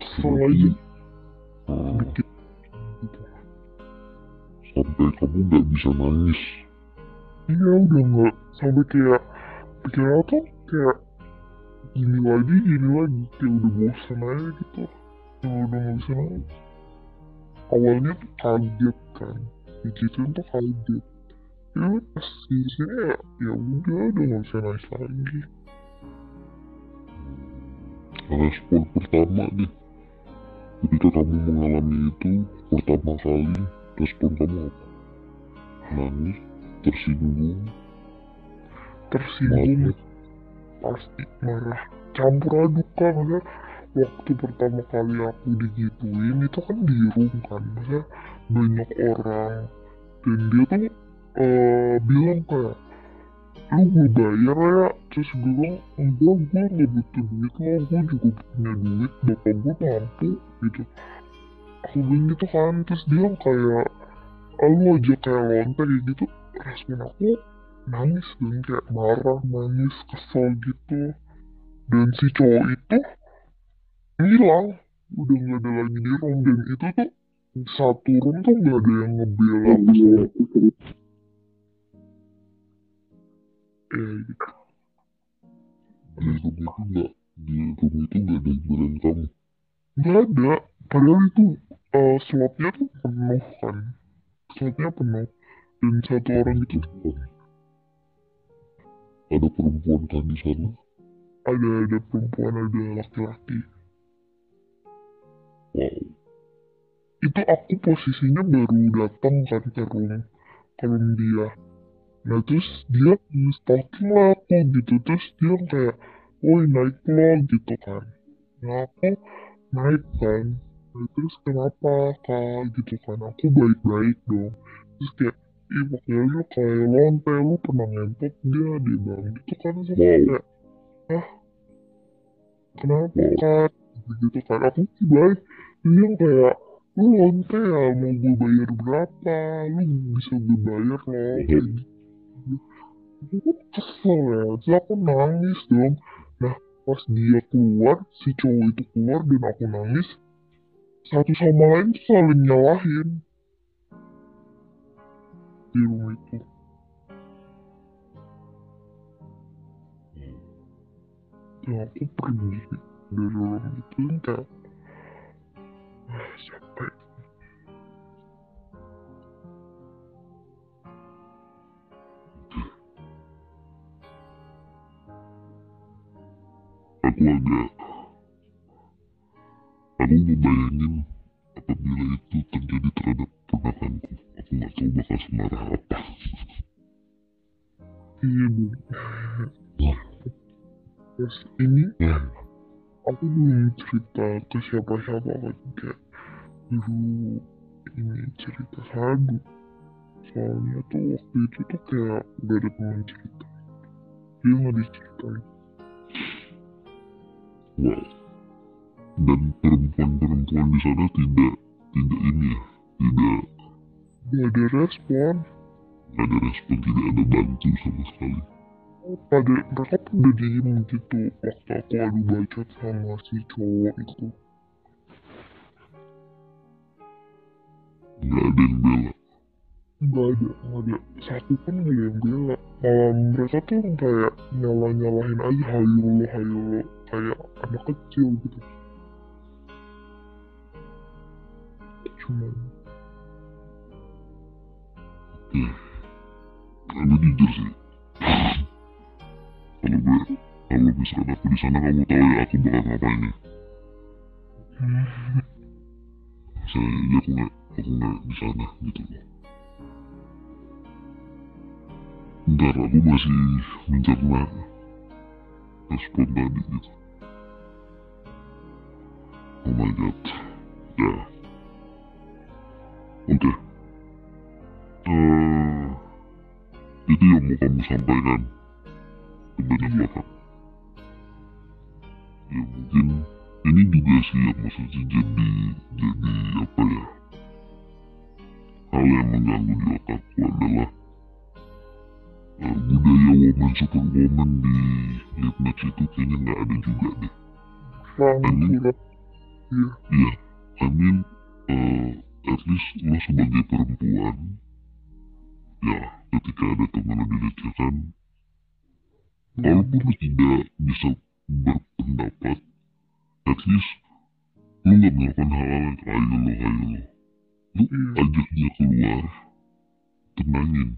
Kesel aja dikit. Gitu sampai kamu nggak bisa nangis. Iya udah nggak. Sampai kayak pikiran tuh kayak gini lagi gini lagi. Kayak udah bosan aja gitu. Kalau udah nggak bisa nangis. Awalnya tuh kaget kan. Digituin tuh kaget. Ya pas di sini ya ya udah udah nggak bisa nangis lagi. Respon pertama deh ketika kamu mengalami itu pertama kali respon kamu apa? Nangis tersinggung? Tersinggung. Pasti marah. Campur aduk kan maksudnya. Waktu pertama kali aku digituin itu kan di room kan. Banyak orang. Dan dia tuh eh, bilang kayak lu gue bayar ya. Terus gue bilang enggak gue gak butuh duit lo gue juga punya duit. Bapak gue mampu gitu. Aku bilang gitu kan. Terus dia kayak ah, lu aja kayak lonte kayak gitu. Respon aku nangis dan kayak marah nangis kesel gitu. Dan si cowok itu hilang udah nggak ada lagi di room. Dan itu tuh satu room tuh nggak ada yang ngebela aku ya gitu di room itu nggak di room itu nggak ada belain kamu. Nggak ada. Padahal itu eh, slotnya tuh penuh kan. Slotnya penuh. Dan satu orang itu ada perempuan kan di sana? Ada ada perempuan ada laki-laki. Wow. Itu aku posisinya baru datang kan ke room ke room dia nah terus dia stalking lah aku gitu. Terus dia kayak woi naik lo gitu kan. Nah aku naik kan. Nah, terus kenapa kak? Gitu kan. Aku baik-baik dong. Terus kayak ih pokoknya lu kayak lonte lu pernah ngentot dia deh bang gitu kan. Terus aku kayak hah? Kenapa kan gitu kan. Aku sih baik. Dia kayak lu lonte ya mau gue bayar berapa? Lu bisa gue bayar loh kayak gitu tuh kesel ya aku nangis dong. Nah pas dia keluar si cowok itu keluar dan aku nangis satu sama lain saling nyalahin. Di rumah itu. Ya aku pergi dari rumah itu kayak ah, aku agak aku ngebayangin apabila itu terjadi terhadap ponakanku. Aku nggak tahu bakal semarah apa. Iya bu. Terus ini aku belum cerita ke siapa-siapa kan kayak dulu ini cerita sadu soalnya tuh waktu itu tuh kayak gak ada teman cerita. Dia nggak diceritain wow dan perempuan-perempuan di sana tidak tidak ini ya tidak gak ada respon. Nggak ada respon tidak ada bantu sama sekali. Pada mereka pada diem gitu waktu aku adu bacot sama si cowok itu. Nggak ada yang bela. Nggak ada nggak ada. Satu pun nggak ada yang bela. Malah mereka tuh kayak nyala nyalahin aja hayo lo hayo lo kayak anak kecil gitu. Cuman. Aku jujur sih. Kalau gue kalau misalkan aku di sana kamu tahu ya aku bakal ngapain ya. Saya ya aku nggak aku nggak di sana gitu. Loh Bentar, aku masih mencerna respon tadi gitu. Oh my god. Ya. Oke. Eh, itu yang mau kamu sampaikan ke banyak belakang. Ya mungkin ini juga sih yang maksudnya jadi jadi apa ya hal yang mengganggu di otakku adalah eh, budaya woman super woman di match itu kayaknya nggak ada juga deh kurang iya. Iya. I mean eh, at least lo sebagai perempuan ya ketika ada teman lo dilecehkan walaupun lo tidak bisa berpendapat at least lo nggak melakukan hal-hal yang ayo lo ayo lo lo iya. ajak dia keluar tenangin.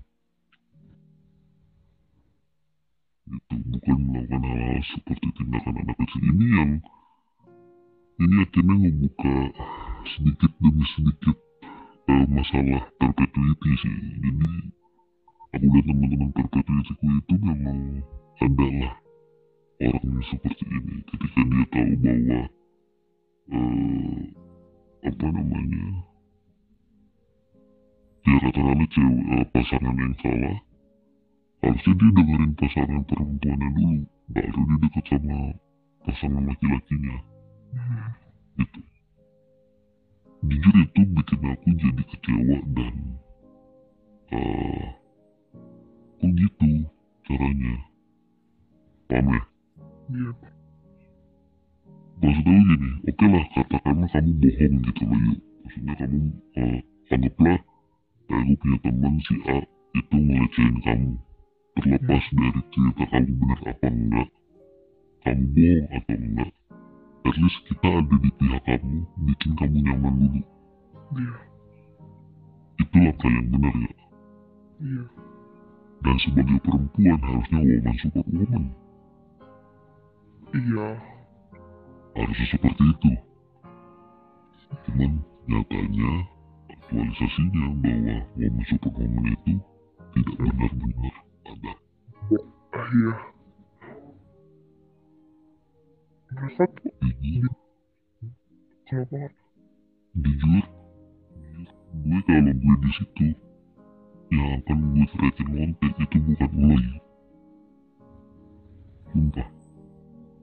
Itu bukan melakukan hal-hal seperti tindakan anak kecil. Ini yang ini akhirnya ngebuka sedikit demi sedikit eh, masalah perpetuity sih. Jadi aku dan teman-teman perpetuity ku itu memang adalah orang yang seperti ini. Ketika dia tahu bahwa eh, apa namanya ya katakanlah cewek eh, pasangan yang salah harusnya dia dengerin pasangan perempuannya dulu. Baru dia deket sama pasangan laki-lakinya itu. Jujur itu bikin aku jadi kecewa dan eh kok gitu caranya? Paham ya? Iya. Maksud aku gini oke lah katakanlah kamu bohong gitu loh yuk. Maksudnya kamu eh, anggaplah kayak gue punya teman si A itu ngelecehin kamu. Terlepas dari cerita kamu benar apa enggak kamu bohong atau enggak at least kita ada di pihak kamu bikin kamu nyaman dulu. Iya. Itu langkah yang benar ya. Iya. Dan sebagai perempuan harusnya woman super woman iya. Harusnya seperti itu. Cuman nyatanya aktualisasinya bahwa woman super woman itu tidak benar-benar ada. Iya jujur. Kenapa? Jujur. Gue kalau gue di situ yang akan gue teriakin lonte itu bukan lo ya sumpah.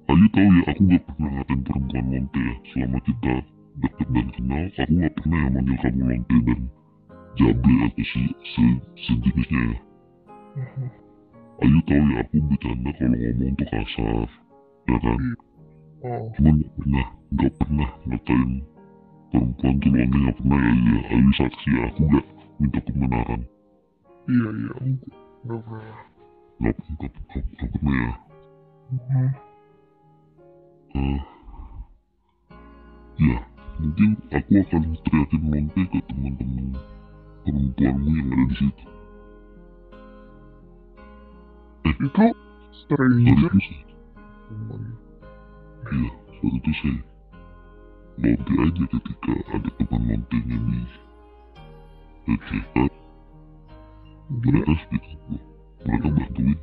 Ayu tahu ya aku gak pernah ngatain perempuan lonte ya. Selama kita deket dan kenal aku gak pernah yang manggil kamu lonte dan jabe atau si, se, sejenisnya ya. Mhm. Ayu tahu ya aku bercanda kalau ngomong tuh kasar ya kan cuman gak pernah gak pernah ngatain perempuan tuh lonte gak pernah. Ya iya Ayu saksi ya aku gak minta pembenaran iya iya enggak pernah. Gak, gak, gak, gak pernah ya. Eh, ya mungkin aku akan teriakin lonte ke teman-teman perempuanmu yang ada di situ. Itu stranger? sih teman iya saat itu saya lonte aja ketika ada teman lontenya di dia mereka sedikit bro mereka bantuin.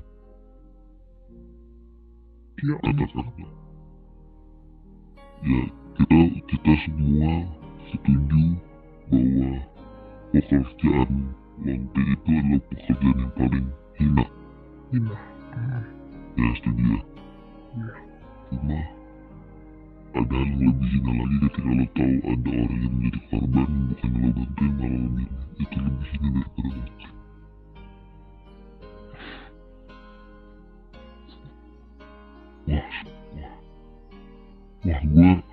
Dia kata-kata ya kita kita semua setuju bahwa pekerjaan lonte itu adalah pekerjaan yang paling hina. Hina. Ya setuju ya? Iya. cuma ada yang lebih hina lagi ketika lo tahu ada orang yang menjadi korban bukan lo bantuin malah lo itu lebih hina daripada lonte wah wah. Wah gue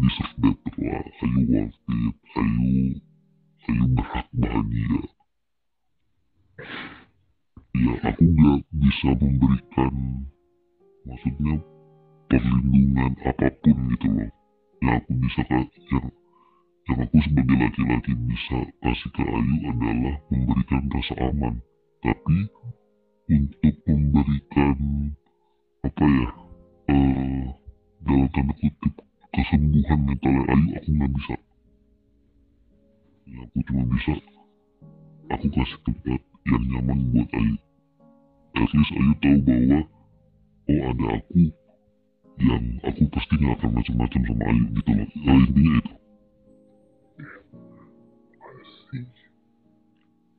deserve better lah Ayu worth it Ayu Ayu berhak bahagia. Ya aku gak bisa memberikan maksudnya perlindungan apa pun gitu loh. Yang aku bisa yang yang aku sebagai laki-laki bisa kasih ke Ayu adalah memberikan rasa aman. Tapi untuk memberikan apa ya eh dalam tanda kutip kesembuhan mentalnya Ayu aku nggak bisa. Ya, aku cuma bisa. Aku kasih tempat yang nyaman buat Ayu. At least Ayu tahu bahwa oh ada aku yang aku pasti nggak akan macam-macam sama Ayu gitu loh. Ya, intinya itu.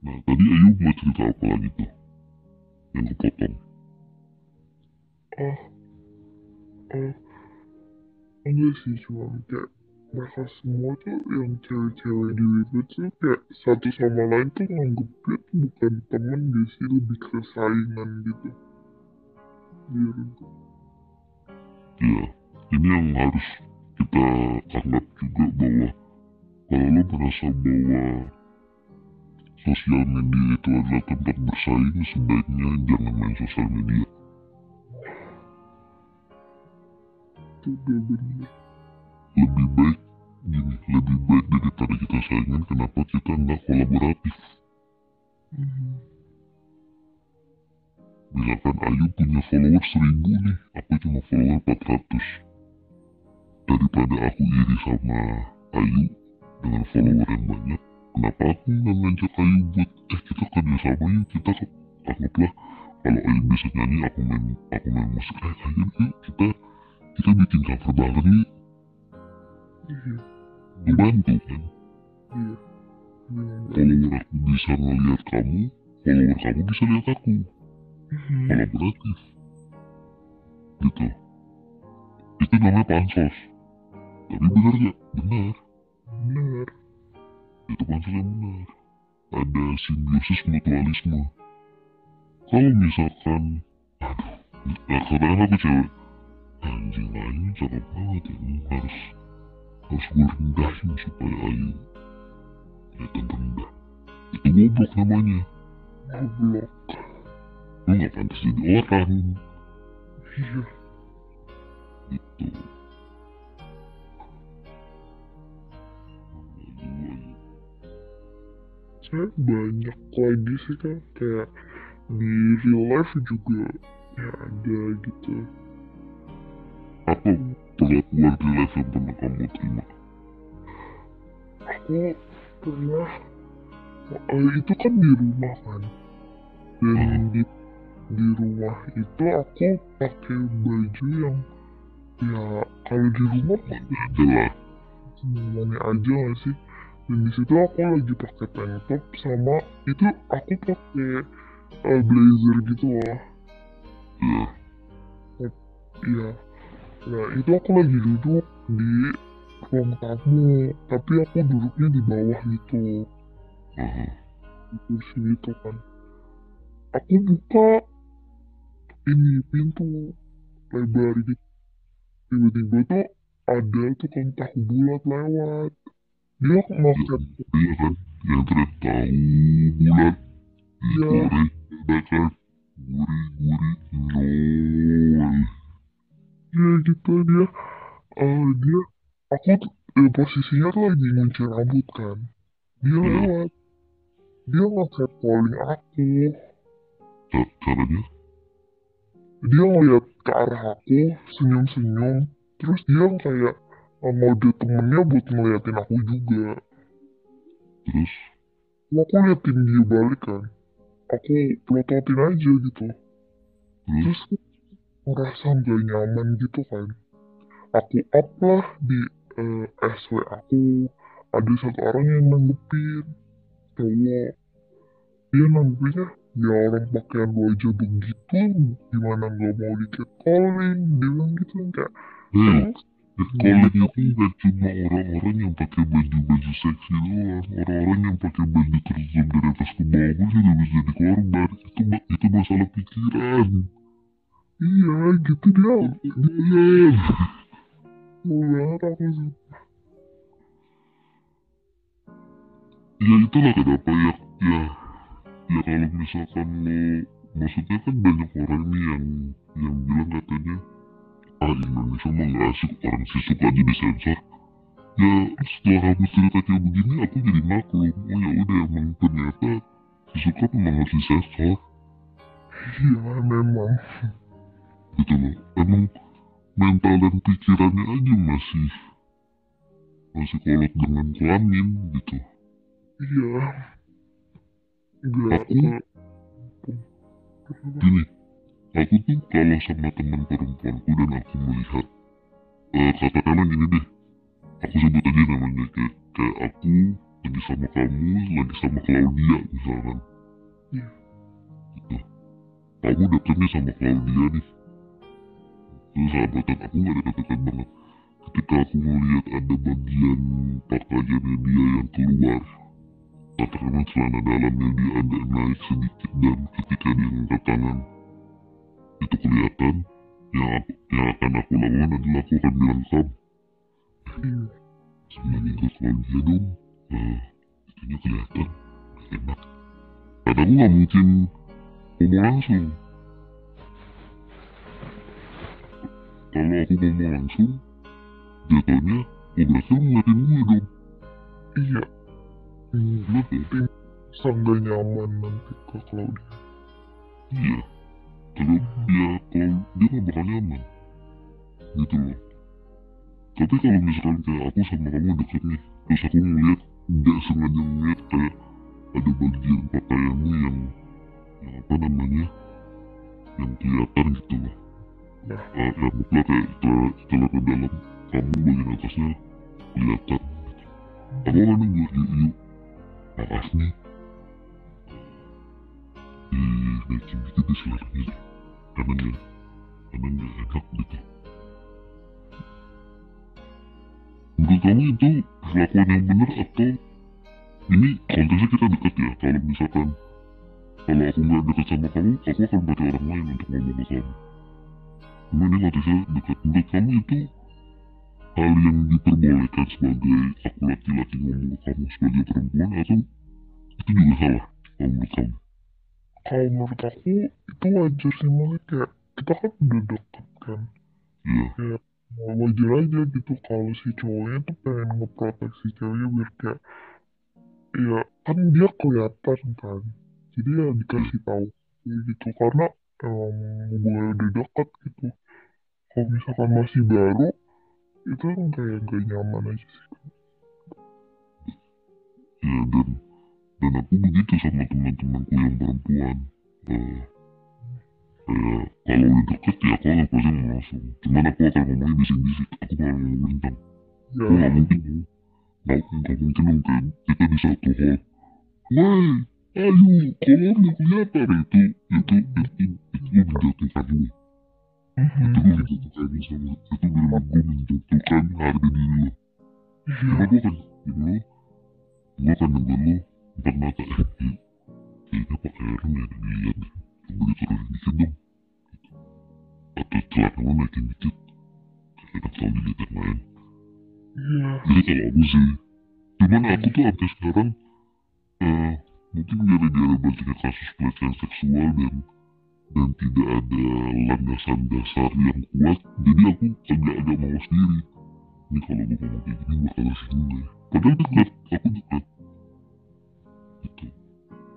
Nah tadi Ayu mau cerita apa lagi tuh? Yang kepotong. Ah ah enggak sih cuma kayak mereka semua tuh yang cewek-cewek di Wicked tuh kayak satu sama lain tuh nganggep dia tuh bukan temen dia sih lebih ke saingan gitu Iya, gitu. ya ini yang harus kita anggap juga bahwa kalau lo merasa bahwa sosial media itu adalah tempat bersaing sebaiknya jangan main sosial media itu udah bener lebih baik gini lebih baik daripada kita saingan kenapa kita nggak kolaboratif? Mhm. misalkan Ayu punya follower 1000 nih aku cuma follower 400 daripada aku iri sama Ayu dengan follower yang banyak kenapa aku nggak ngajak Ayu buat eh kita kerja sama yuk kita ke- anggaplah kalau Ayu bisa nyanyi aku main aku main musik. Eh ayo yuk kita kita bikin cover bareng yuk. Iya. Membantu kan? Iya. Iya. follower aku bisa ngeliat kamu follower kamu bisa lihat aku. Mhm. kolaboratif. Gitu. Itu namanya pansos. Tapi benar gak? benar. Bener itu pansos yang benar. Ada simbiosis mutualisme. Kalau misalkan aduh nah, katakan aku cewek anjing Ayu cakep banget ini harus harus gue rendahin supaya Ayu kelihatan rendah. Itu goblok namanya. Goblok. Lu gak pantas jadi orang. Iya. Ayu, Ayu. saya banyak lagi sih kan kayak di real life juga ya ada gitu apa perlakuan real life yang pernah kamu terima? Aku pernah eh, itu kan di rumah kan? Dan di di rumah itu aku pakai baju yang ya kalau di rumah kan jelas semuanya aja gak sih? Dan di situ aku lagi pakai tank top sama itu aku pakai eh, blazer gitu loh. Ya Iya. Nah, itu aku lagi duduk di ruang tamu, tapi aku duduknya di bawah gitu, aha, di kursi gitu kan. Aku buka ini pintu lebar gitu. Tiba-tiba tuh ada tukang tahu bulat lewat. Dia ngocet. Iya kan? Yang teriak tahu bulat Iya. digoreng dadakan gurih-gurih nol ya gitu dia. Eh dia aku eh, posisinya tuh lagi ngunci rambut kan. Dia Hmm. lewat. Dia ngechat calling aku. Ca- caranya dia? Ngeliat ke arah aku senyum-senyum. Terus dia kayak eh, mode temennya buat ngeliatin aku juga. Terus? Aku liatin dia balik kan. Aku pelototin aja gitu. Terus terus ngerasa gak nyaman gitu kan. Aku up lah di eh, SW aku. Ada satu orang yang nanggepin. Cowok. Dia nanggepinnya ya orang pakaian lu aja begitu gimana nggak mau di catcalling dia bilang gitu kan kayak eh "Emang Calling itu gak cuma orang-orang yang pakai baju-baju seksi doang. Orang-orang yang pakai baju kerjaan dari atas ke bawah pun juga bisa jadi korban. Itu, itu masalah pikiran iya gitu dia. Mau banget aku sih? Ya itulah kenapa ya Ya Ya kalau misalkan lo Maksudnya kan banyak orang nih yang Yang bilang katanya Ah Indonesia mah gak asik Orang sih suka aja disensor Ya setelah kamu cerita kayak begini Aku jadi maklum. Oh ya udah emang ternyata Si suka memang harus disensor iya memang gitu loh. Emang mental dan pikirannya aja masih masih kolot dengan kelamin gitu. Iya. Gak Aku- gini aku tuh kalau sama teman perempuanku dan aku melihat eh katakanlah gini deh. Aku sebut aja namanya kayak kayak aku lagi sama kamu lagi sama Claudia misalkan. Iya. gitu. Kamu dekatnya sama Claudia nih terus sahabatan aku gak dekat-dekat banget. Ketika aku melihat ada bagian pakaiannya dia yang keluar katakanlah celana dalamnya dia ada naik sedikit dan ketika dia angkat tangan itu kelihatan yang, aku, yang akan aku lakukan adalah aku akan bilang kamu iya. Sebagai ke Claudia dong. Eh, itunya kelihatan enak. Karena aku gak mungkin ngomong langsung kalau aku ngomong langsung jatuhnya berarti lu ngeliatin gue dong. Iya. Hmm, kenapa ya? sangat nyaman nanti ke Claudia. Iya. Kalau ya kalau dia gak bakal nyaman. Gitu loh. Tapi kalau misalkan kayak aku sama kamu deket nih terus aku ngeliat nggak sengaja ngeliat kayak ada bagian pakaianmu yang yang apa namanya yang kelihatan gitu loh Ya. Ah, yang mutlak kayak celana celana dalam kamu bagian atasnya kelihatan. Gitu. aku kan gue yuk yuk maaf nih Ih, naikin dikit di selernya karena nggak karena nggak enak gitu. Menurut kamu itu perlakuan yang benar atau ini konteksnya kita dekat ya? Kalau misalkan kalau aku nggak dekat sama kamu aku akan pakai orang lain untuk ngomong ke kamu cuma ini konteksnya dekat menurut kamu itu hal yang diperbolehkan sebagai aku laki-laki ngomong ke kamu sebagai perempuan atau itu juga salah kalau menurut kamu? Kalau menurut aku itu wajar sih. Malah kayak kita kan udah deket kan. Iya. Kayak ya, wajar aja gitu. Kalau si cowoknya tuh pengen ngeproteksi ceweknya biar kayak ya kan dia kelihatan kan. Jadi ya dikasih tahu gitu. Karena emang hubungan udah deket gitu. Kalau misalkan masih baru itu kan kayak gak nyaman aja sih. Ya dan dan aku begitu sama teman-temanku yang perempuan. Eh, kayak kalau udah deket ya aku pasti ngomong langsung. Cuman aku akan ngomongnya bisik-bisik. Aku gak ngomong kencang ya. aku gak mungkin dong gak, gak mungkin dong kita di satu hall. Woi, ayo, kalau mau kelihatan itu, itu, itu, itu menjatuhkan lu. Itu lu menjatuhkan lu sama, itu benar gue menjatuhkan harga diri lu. Karena gue akan, ya lu, gue akan denger lu, empat mata, eh, eh, kayaknya air nih, ada dilihat deh. Coba diturunin dikit dong. Atau celana lu naikin dikit. Enak tau dilihat yang lain. iya jadi kalau aku sih cuman aku tuh sampai sekarang eh mungkin gara-gara banyaknya kasus pelecehan seksual dan dan tidak ada landasan dasar yang kuat jadi aku agak-agak mawas diri ini kalau gue ngomong kayak gini bakal tersinggung ya padahal dekat aku dekat gitu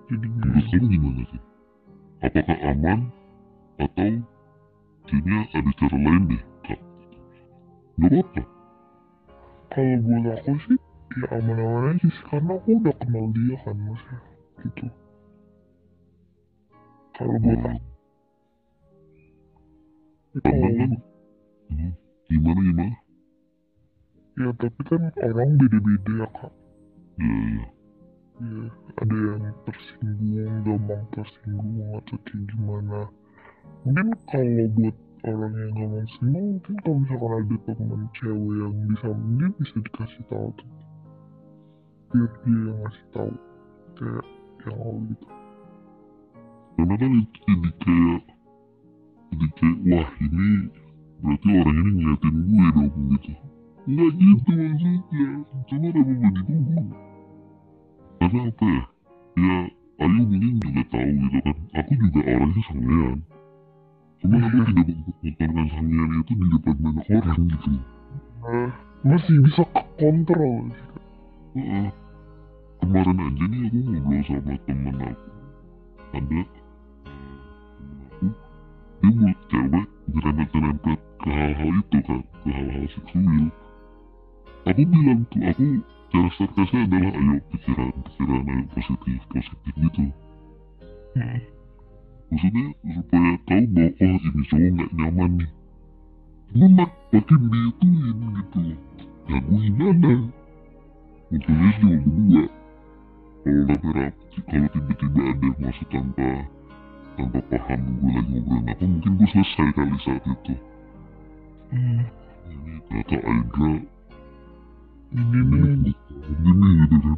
jadi menurut kamu gimana sih apakah aman atau kayaknya ada cara lain deh kak nggak apa-apa kalau buat aku sih ya aman-aman aja sih karena aku udah kenal dia kan mas ya gitu. Kalau buat aku ya Karena kan- hmm, gimana gimana? Ya tapi kan orang beda-beda ya kak. Ya ya ya ada yang tersinggung gampang tersinggung atau kayak gimana. Mungkin kalau buat orang yang gampang tersinggung mungkin kalau misalkan ada teman cewek yang bisa dia bisa dikasih tahu tuh. Biar dia yang ngasih tahu. Kayak awal gitu. Karena kan itu jadi kayak jadi kayak wah ini berarti orang ini ngeliatin gue dong gitu. Nggak gitu maksudnya. Cuma apa begitu gue karena apa ya? Ya Ayu mungkin juga tahu gitu kan. Aku juga orangnya sangean. Cuma aku [LAUGHS] tidak mempertontonkan sangean itu di depan banyak orang gitu. Nah, masih bisa kontrol sih Kak. Heeh. Kemarin aja nih aku ngobrol sama temen aku. Ada temen aku dia mulut cewek nyerempet-nyerempet ke hal-hal itu kan ke hal-hal seksual. Aku bilang tuh aku cara sarkasnya adalah ayo pikiran pikiran ayo positif positif gitu. Hmm. maksudnya supaya tahu bahwa oh ini cowok nggak nyaman nih. Cuma mak makin diituin gitu ya gue gimana untungnya cuma berdua kalau rapi kalau tiba-tiba ada yang masuk tanpa tanpa paham gue lagi ngobrolin apa mungkin gue selesai kali saat itu. Hmm. ini ternyata Aidra ini nih. Begini gitu kan.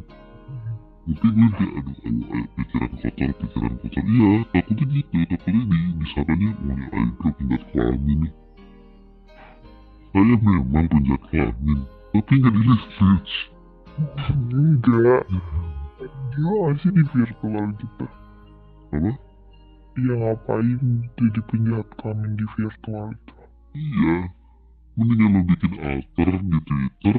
Mungkin gue kayak aduh ayo ayo pikiran kotor pikiran kotor. Iya takutnya gitu takutnya di di sananya oh ya Aidra penjahat kelamin nih. Saya memang penjahat kelamin tapi nggak di message enggak dia masih di virtual gitu apa? Iya ngapain jadi penjahat kelamin di virtual itu? Iya. Mendingan lo bikin alter di Twitter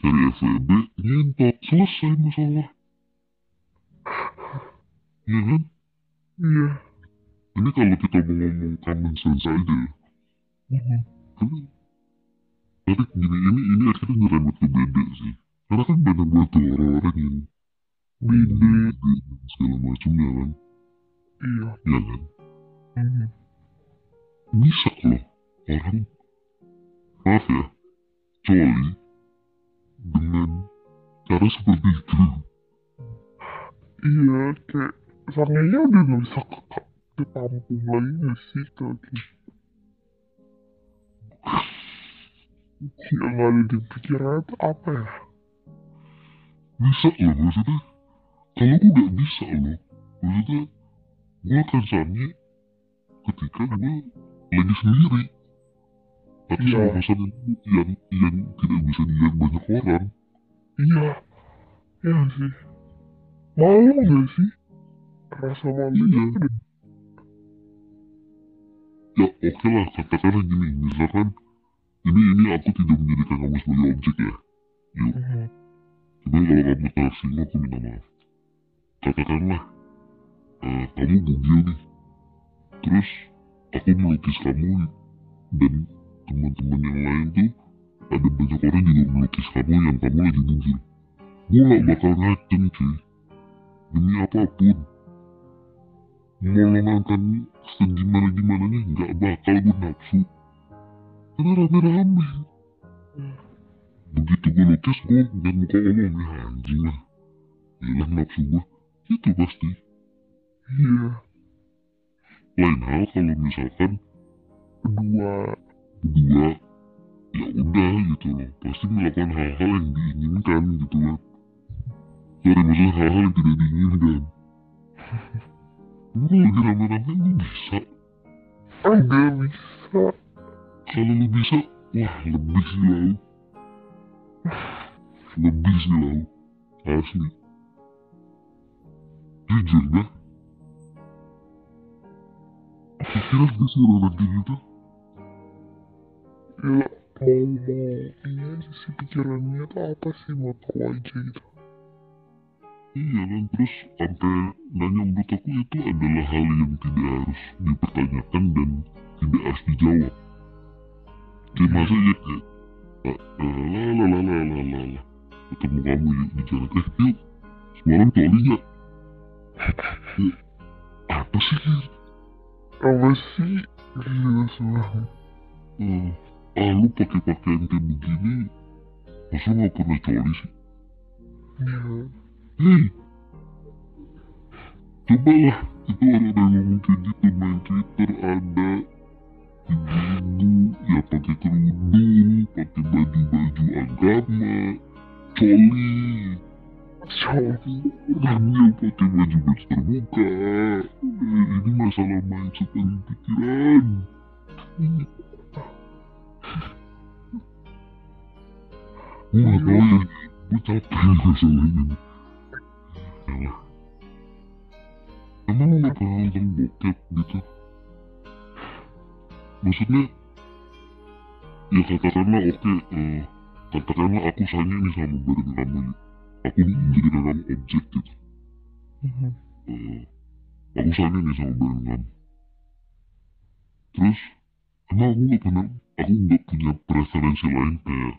cari FWB nyentot selesai masalah. Iya kan? Iya. Ini kalau kita mau ngomong common sense aja ya. Mhm. tapi tapi gini ini ini akhirnya nyerempet ke beda sih. Karena kan banyak banget tuh orang-orang yang Dan segala macamnya kan? Iya. Ya kan? Mhm. bisa loh orang maaf ya coli dengan cara seperti itu. Iya kayak sangenya udah gak bisa ke ke kampung lagi gak sih kayak gitu. Yang ada di pikiran itu apa ya? Bisa loh maksudnya kalau gue gak bisa loh maksudnya gue akan sange ketika gue lagi sendiri. Sama pasangan gue yang yang tidak bisa dilihat banyak orang. Iya. Iya sih? Malu gak sih? Rasa malu Iya. itu udah ya oke lah katakanlah gini misalkan ini ini aku tidak menjadikan kamu sebagai objek ya. Yuk. Mhm. Cuman kalau kamu tersinggung aku minta maaf katakanlah eh, kamu bugil nih. Terus aku melukis kamu dan teman-teman yang lain tuh ada banyak orang juga melukis kamu yang kamu lagi bugil gue gak bakal ngaceng cuy. Demi apa pun. Mau lo nonton segimana gimana nya nggak bakal gue nafsu karena rame-rame. Begitu gue lukis gue dan muka omong ya anjing lah. Hilang nafsu gue itu pasti. Iya. Lain hal kalau misalkan kedua berdua ya udah gitu loh. Pasti melakukan hal-hal yang diinginkan gitu kan. Sorry maksudnya hal-hal yang tidak diinginkan. Lu lagi rame-rame lu bisa. Enggak bisa. Kalau lu bisa wah lebih sih lau. [SIGHS] Lebih sih lau. Asli jujur dah pikiran gak sih orang kayak gitu? Ya mau mau ini aja sih pikirannya tuh apa sih? Mau tahu aja gitu. Iya kan terus sampai nanya menurut aku itu adalah hal yang tidak harus dipertanyakan dan tidak harus dijawab. Jadi masa ya kayak lalalalalalala ketemu kamu yuk di jalan. Eh yuk semalam coli gak Ya, apa sih apa sih? Gila banget Eh, ah lu pakai pakaian kayak begini masa gak pernah coli sih? Ya Hei, cobalah itu orang yang ngomong kayak gitu main Twitter ada ibu-ibu ya pakai kerudung, pakai baju-baju agama, coli, orangnya pakai baju-baju terbuka. Eh, ini masalah mindset dan pikiran. Gue gak tau ya, gue capek masalah ini. Yalah. Emang lu gak pernah nonton bokep gitu? Maksudnya, ya katakanlah oke, eh, katakanlah aku sayang nih sama badan kamu nih. Aku menjadikan kamu objek gitu. Mhm. Eh, aku sayang nih sama badan kamu. Terus, emang aku gak pernah, aku gak punya preferensi lain kayak,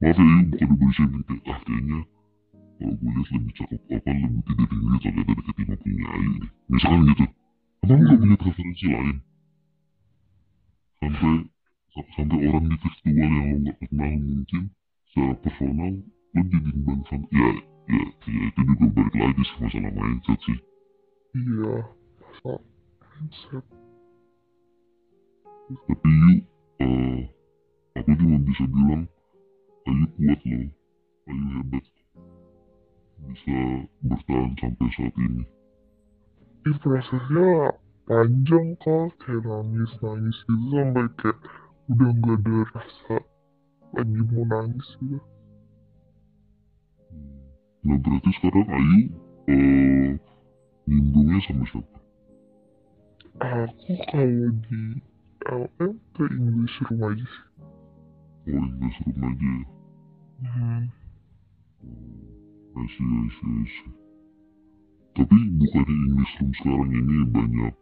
maaf ya, ini bukan di sini kayak, ah kayaknya kalau gue lihat lebih cakep apa lebih tidak dilihat ternyata deket sama punya ayu nih misalkan gitu emang gak punya preferensi lain sampai sa- sampai orang di virtual yang lo gak kenal mungkin secara personal lo jadi bahan fan ya ya ya itu juga balik lagi sih masalah mindset sih iya masa mindset tapi yuk eh aku cuma bisa bilang ayu kuat loh ayu hebat bisa bertahan sampai saat ini ini prosesnya panjang kak kayak nangis nangis gitu sampai kayak udah nggak ada rasa lagi mau nangis gitu Nah berarti sekarang Ayu eh nimbrungnya sama siapa? aku kalau di LM ke English room aja sih Oh English room aja ya? hmm. See, I see. Tapi bukannya English room sekarang ini banyak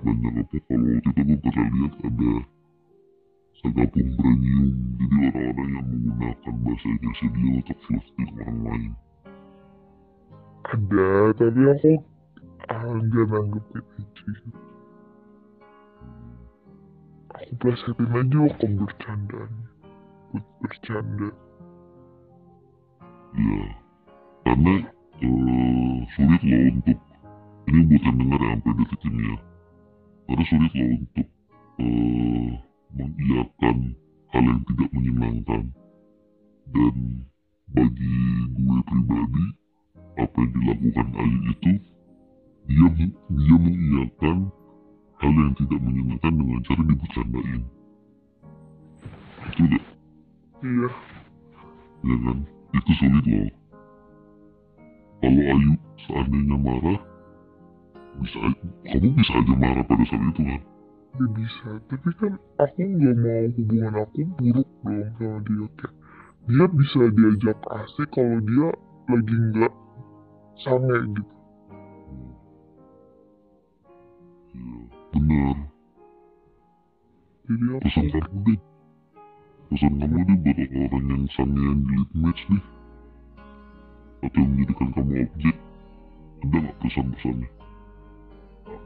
banyak apa kalau waktu itu gue pernah lihat ada segapung premium jadi orang-orang yang menggunakan bahasa Inggris dia untuk flirting orang lain ada tapi aku nggak nanggepin gitu. aku plesetin aja waktu bercandaan. Buat bercanda. Ya karena eh, sulit loh untuk ini buat yang dengar ya sampai detik ini ya. Karena sulit loh untuk mengiyakan hal yang tidak menyenangkan. Dan bagi gue pribadi apa yang dilakukan Ayu itu dia dia mengiyakan hal yang tidak menyenangkan dengan cara dibercandain. Itu deh iya. Ya kan? Itu sulit loh. Kalau Ayu seandainya marah bisa kamu bisa aja marah pada saat itu kan? Dia bisa tapi kan aku nggak mau hubungan aku buruk dong sama dia kayak dia bisa diajak asik kalau dia lagi nggak sange gitu. Iya benar. Jadi aku pesan kamu deh. Pesan kamu deh buat orang yang sangean di lead match nih atau yang menjadikan kamu objek. Ada nggak pesan-pesannya?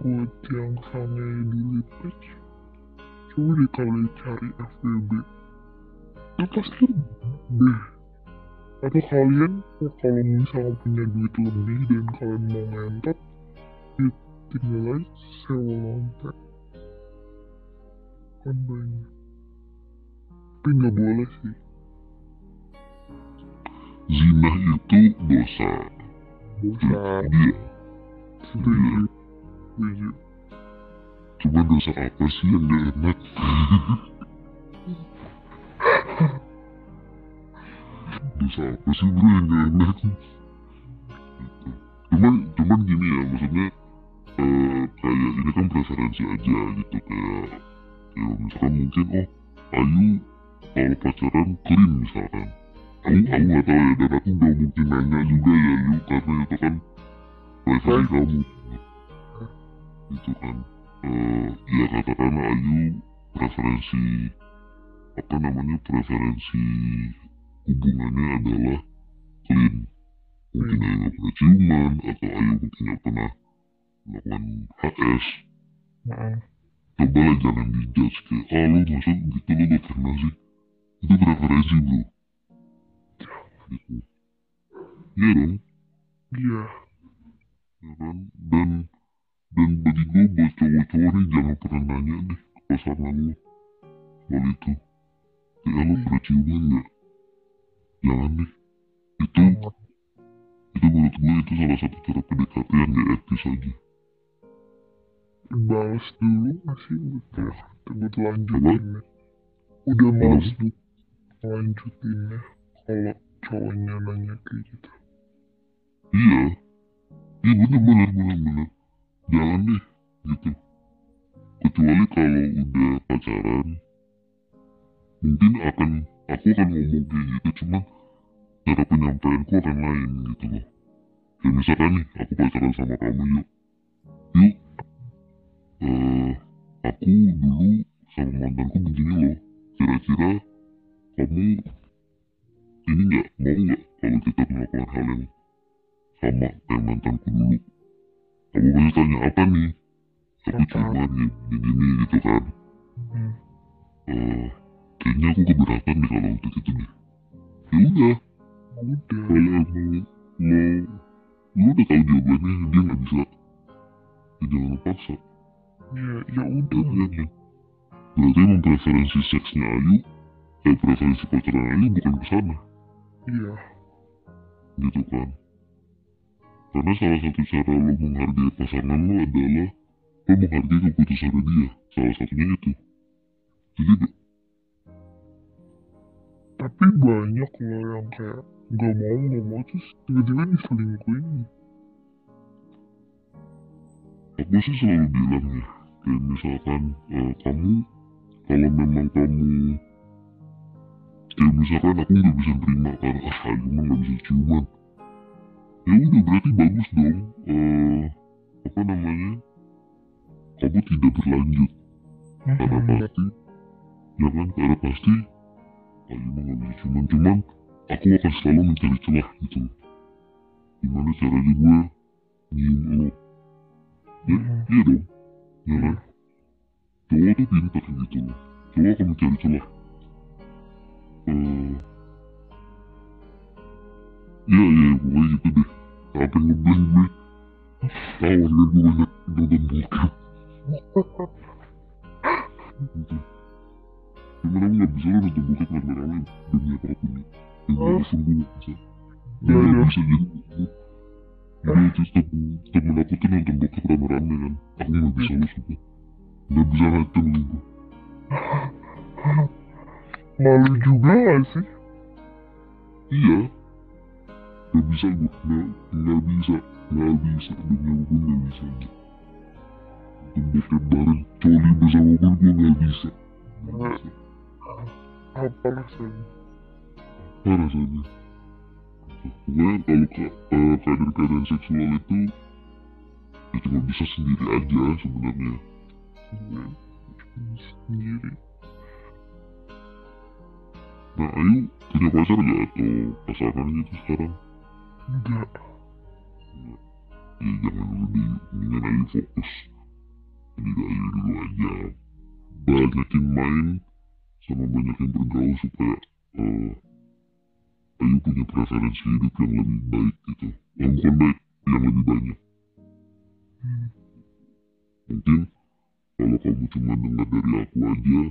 Buat yang sange di page coba deh kalian cari FBB itu pasti deh atau kalian kalau misalnya punya duit lebih dan kalian mau ngentot ya tinggal aja sewa lontek. Kan banyak. Tapi nggak boleh sih. Zina itu dosa. Dosa. Dia. Setuju. Setuju. Cuma dosa apa sih yang gak enak [LAUGHS] dosa siapa sih bro yang gak enak gitu. cuman cuman gini ya maksudnya eh, kayak ini kan preferensi aja gitu kayak ya misalkan mungkin oh Ayu kalau pacaran clean misalkan aku aku nggak tahu ya dan aku nggak mungkin nanya juga ya Ayu karena itu kan Baik. kamu gitu kan eh ya katakan Ayu preferensi apa namanya preferensi hubungannya adalah clean. Mungkin Ayu nggak pernah ciuman atau Ayu mungkin nggak pernah melakukan HS Heeh. coba lah jangan dijudge kayak ah lu maksud gitu lu gak pernah sih? Itu preferensi bro. Gitu iya dong. Iya. Ya kan? Dan dan bagi gue buat cowok-cowok nih jangan pernah nanya deh ke pasangan lu soal itu. Kayak lu pernah ciuman gak jangan deh itu itu menurut gue itu salah satu cara PDKT yang gak etis aja balas dulu masih betul buat lanjutinnya udah males lanjutinnya kalau cowoknya nanya kayak gitu. Iya. Iya bener bener bener bener. Jangan deh gitu. Kecuali kalau udah pacaran mungkin akan aku akan ngomong kayak gitu cuman cara penyampaianku akan lain gitu loh. Ya misalkan nih aku pacaran sama kamu yuk. Yuk. Eh aku dulu sama mantanku begini loh. Kira-kira kamu ini nggak mau nggak kalau kita melakukan hal yang sama kayak mantanku dulu? Kamu pasti tanya apa nih? Aku cuma nih gini gitu kan. Hmm. eh kayaknya aku keberatan deh kalau untuk itu deh ya udah. Udah. Kalau emang mau lu udah tahu jawabannya dia nggak bisa. Ya jangan paksa. Ya ya ya udah kan berarti emang preferensi seksnya Ayu eh preferensi pacaran Ayu bukan ke sana. Iya. Gitu kan. Karena salah satu cara lo menghargai pasangan lo adalah lo menghargai keputusannya dia. Salah satunya itu. Jadi tapi banyak loh yang kayak nggak mau nggak mau terus tiba-tiba diselingkuhin aku sih selalu bilang ya kayak misalkan eh, kamu kalau memang kamu kayak misalkan aku nggak bisa terima kan ah Ayu mah nggak bisa ciuman. Ya udah berarti bagus dong eh apa namanya kamu tidak berlanjut. Karena Hmm, pasti ya kan karena pasti Ayu mah nggak bisa ciuman cuman aku akan selalu mencari celah gitu gimana caranya gue nyium lo ya Hmm. iya dong ya kan cowok tuh pintar gitu loh cowok akan mencari celah eh iya iya pokoknya gitu deh yang ngeblank gue tahu kan gue banyak nonton bokep gitu cuman aku gak bisa lah nonton bokep rame-rame demi apa pun nih. Demi Oh. apa pun gue gak bisa. Gue Ya, gak ya. bisa jadi Gue terus temen, temen aku tuh nonton bokep rame-rame kan. Aku gak bisa lu sumpah Gak bisa nonton gue malu juga gak sih? Iya. Gak bisa gue Gak, gak bisa. Gak bisa. Demi apa pun gak bisa. Nonton bokep bareng. Coli bersama pun gue gak bisa. Gak bisa apa rasanya Apa rasanya Pokoknya kalau ke, eh, keadaan-keadaan seksual itu Ya cuma bisa sendiri aja sebenarnya cuma sendiri Nah Ayu punya pacar gak atau pasangan gitu sekarang? enggak Ya. Jangan dulu deh Mendingan Ayu fokus Jadi Ayu dulu aja Banyakin main Sama banyakin bergaul supaya eh, Ayu punya preferensi hidup yang lebih baik gitu Yang bukan baik, yang lebih banyak Hmm. Mungkin Kalau kamu cuma dengar dari aku aja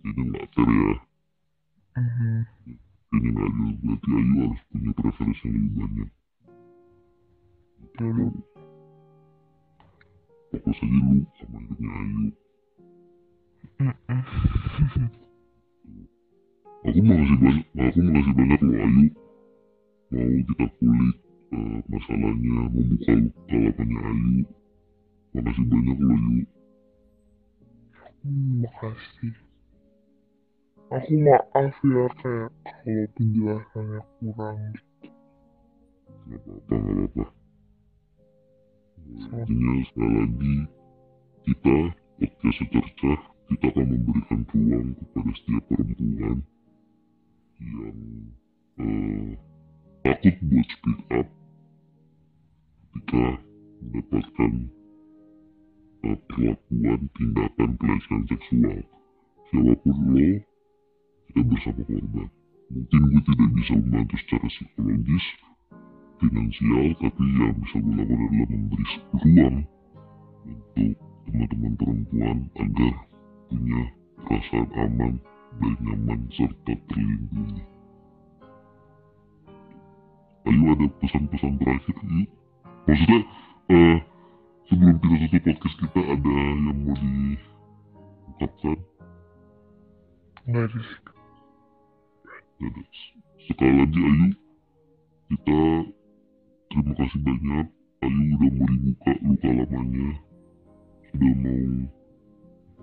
Kayaknya gak fair ya Mhm. Kayaknya gak adil Berarti Ayu harus punya preferensi yang lebih banyak lalu Fokus aja lu sama hidupnya Ayu Mhm. Aku makasih banyak, aku makasih banyak loh Ayu. Mau kita kulik eh, masalahnya membuka luka lapanya Ayu makasih banyak lo Yu Hmm, makasih. Aku maaf ya kayak kalau penjelasannya kurang. nggak apa-apa nggak apa-apa. Intinya sekali lagi kita podcast secercah kita akan memberikan ruang kepada setiap perempuan yang eh, takut buat speak up. Ketika mendapatkan eh, perlakuan tindakan pelecehan seksual. Siapa pun lo kita bersama korban. Mungkin gue tidak bisa membantu secara psikologis finansial tapi yang bisa gue lakukan adalah memberi ruang untuk teman-teman perempuan agar punya perasaan aman dan nyaman serta terlindungi. Ayo ada pesan-pesan terakhir yuk maksudnya eh, sebelum kita tutup podcast kita ada yang mau diungkapkan? Nggak ada. Sekali lagi Ayu kita terima kasih banyak. Ayu udah mau dibuka luka lamanya. Sudah mau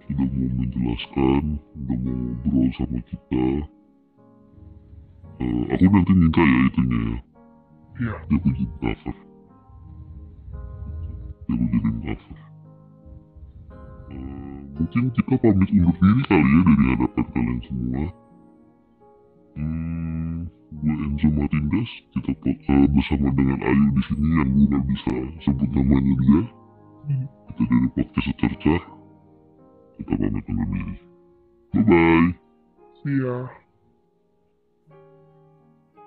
sudah mau menjelaskan udah mau ngobrol sama kita. Eh, aku nanti minta ya itunya ya. Iya. dia bikin cover. Dia bikin cover. Eh, mungkin kita pamit undur diri kali ya dari hadapan kalian semua. Hmm, gue Enzo Matindas kita eh, bersama dengan Ayu di sini yang gue gak bisa sebut namanya dia. Hmm. kita dari podcast secercah kita pamit undur diri bye bye See ya.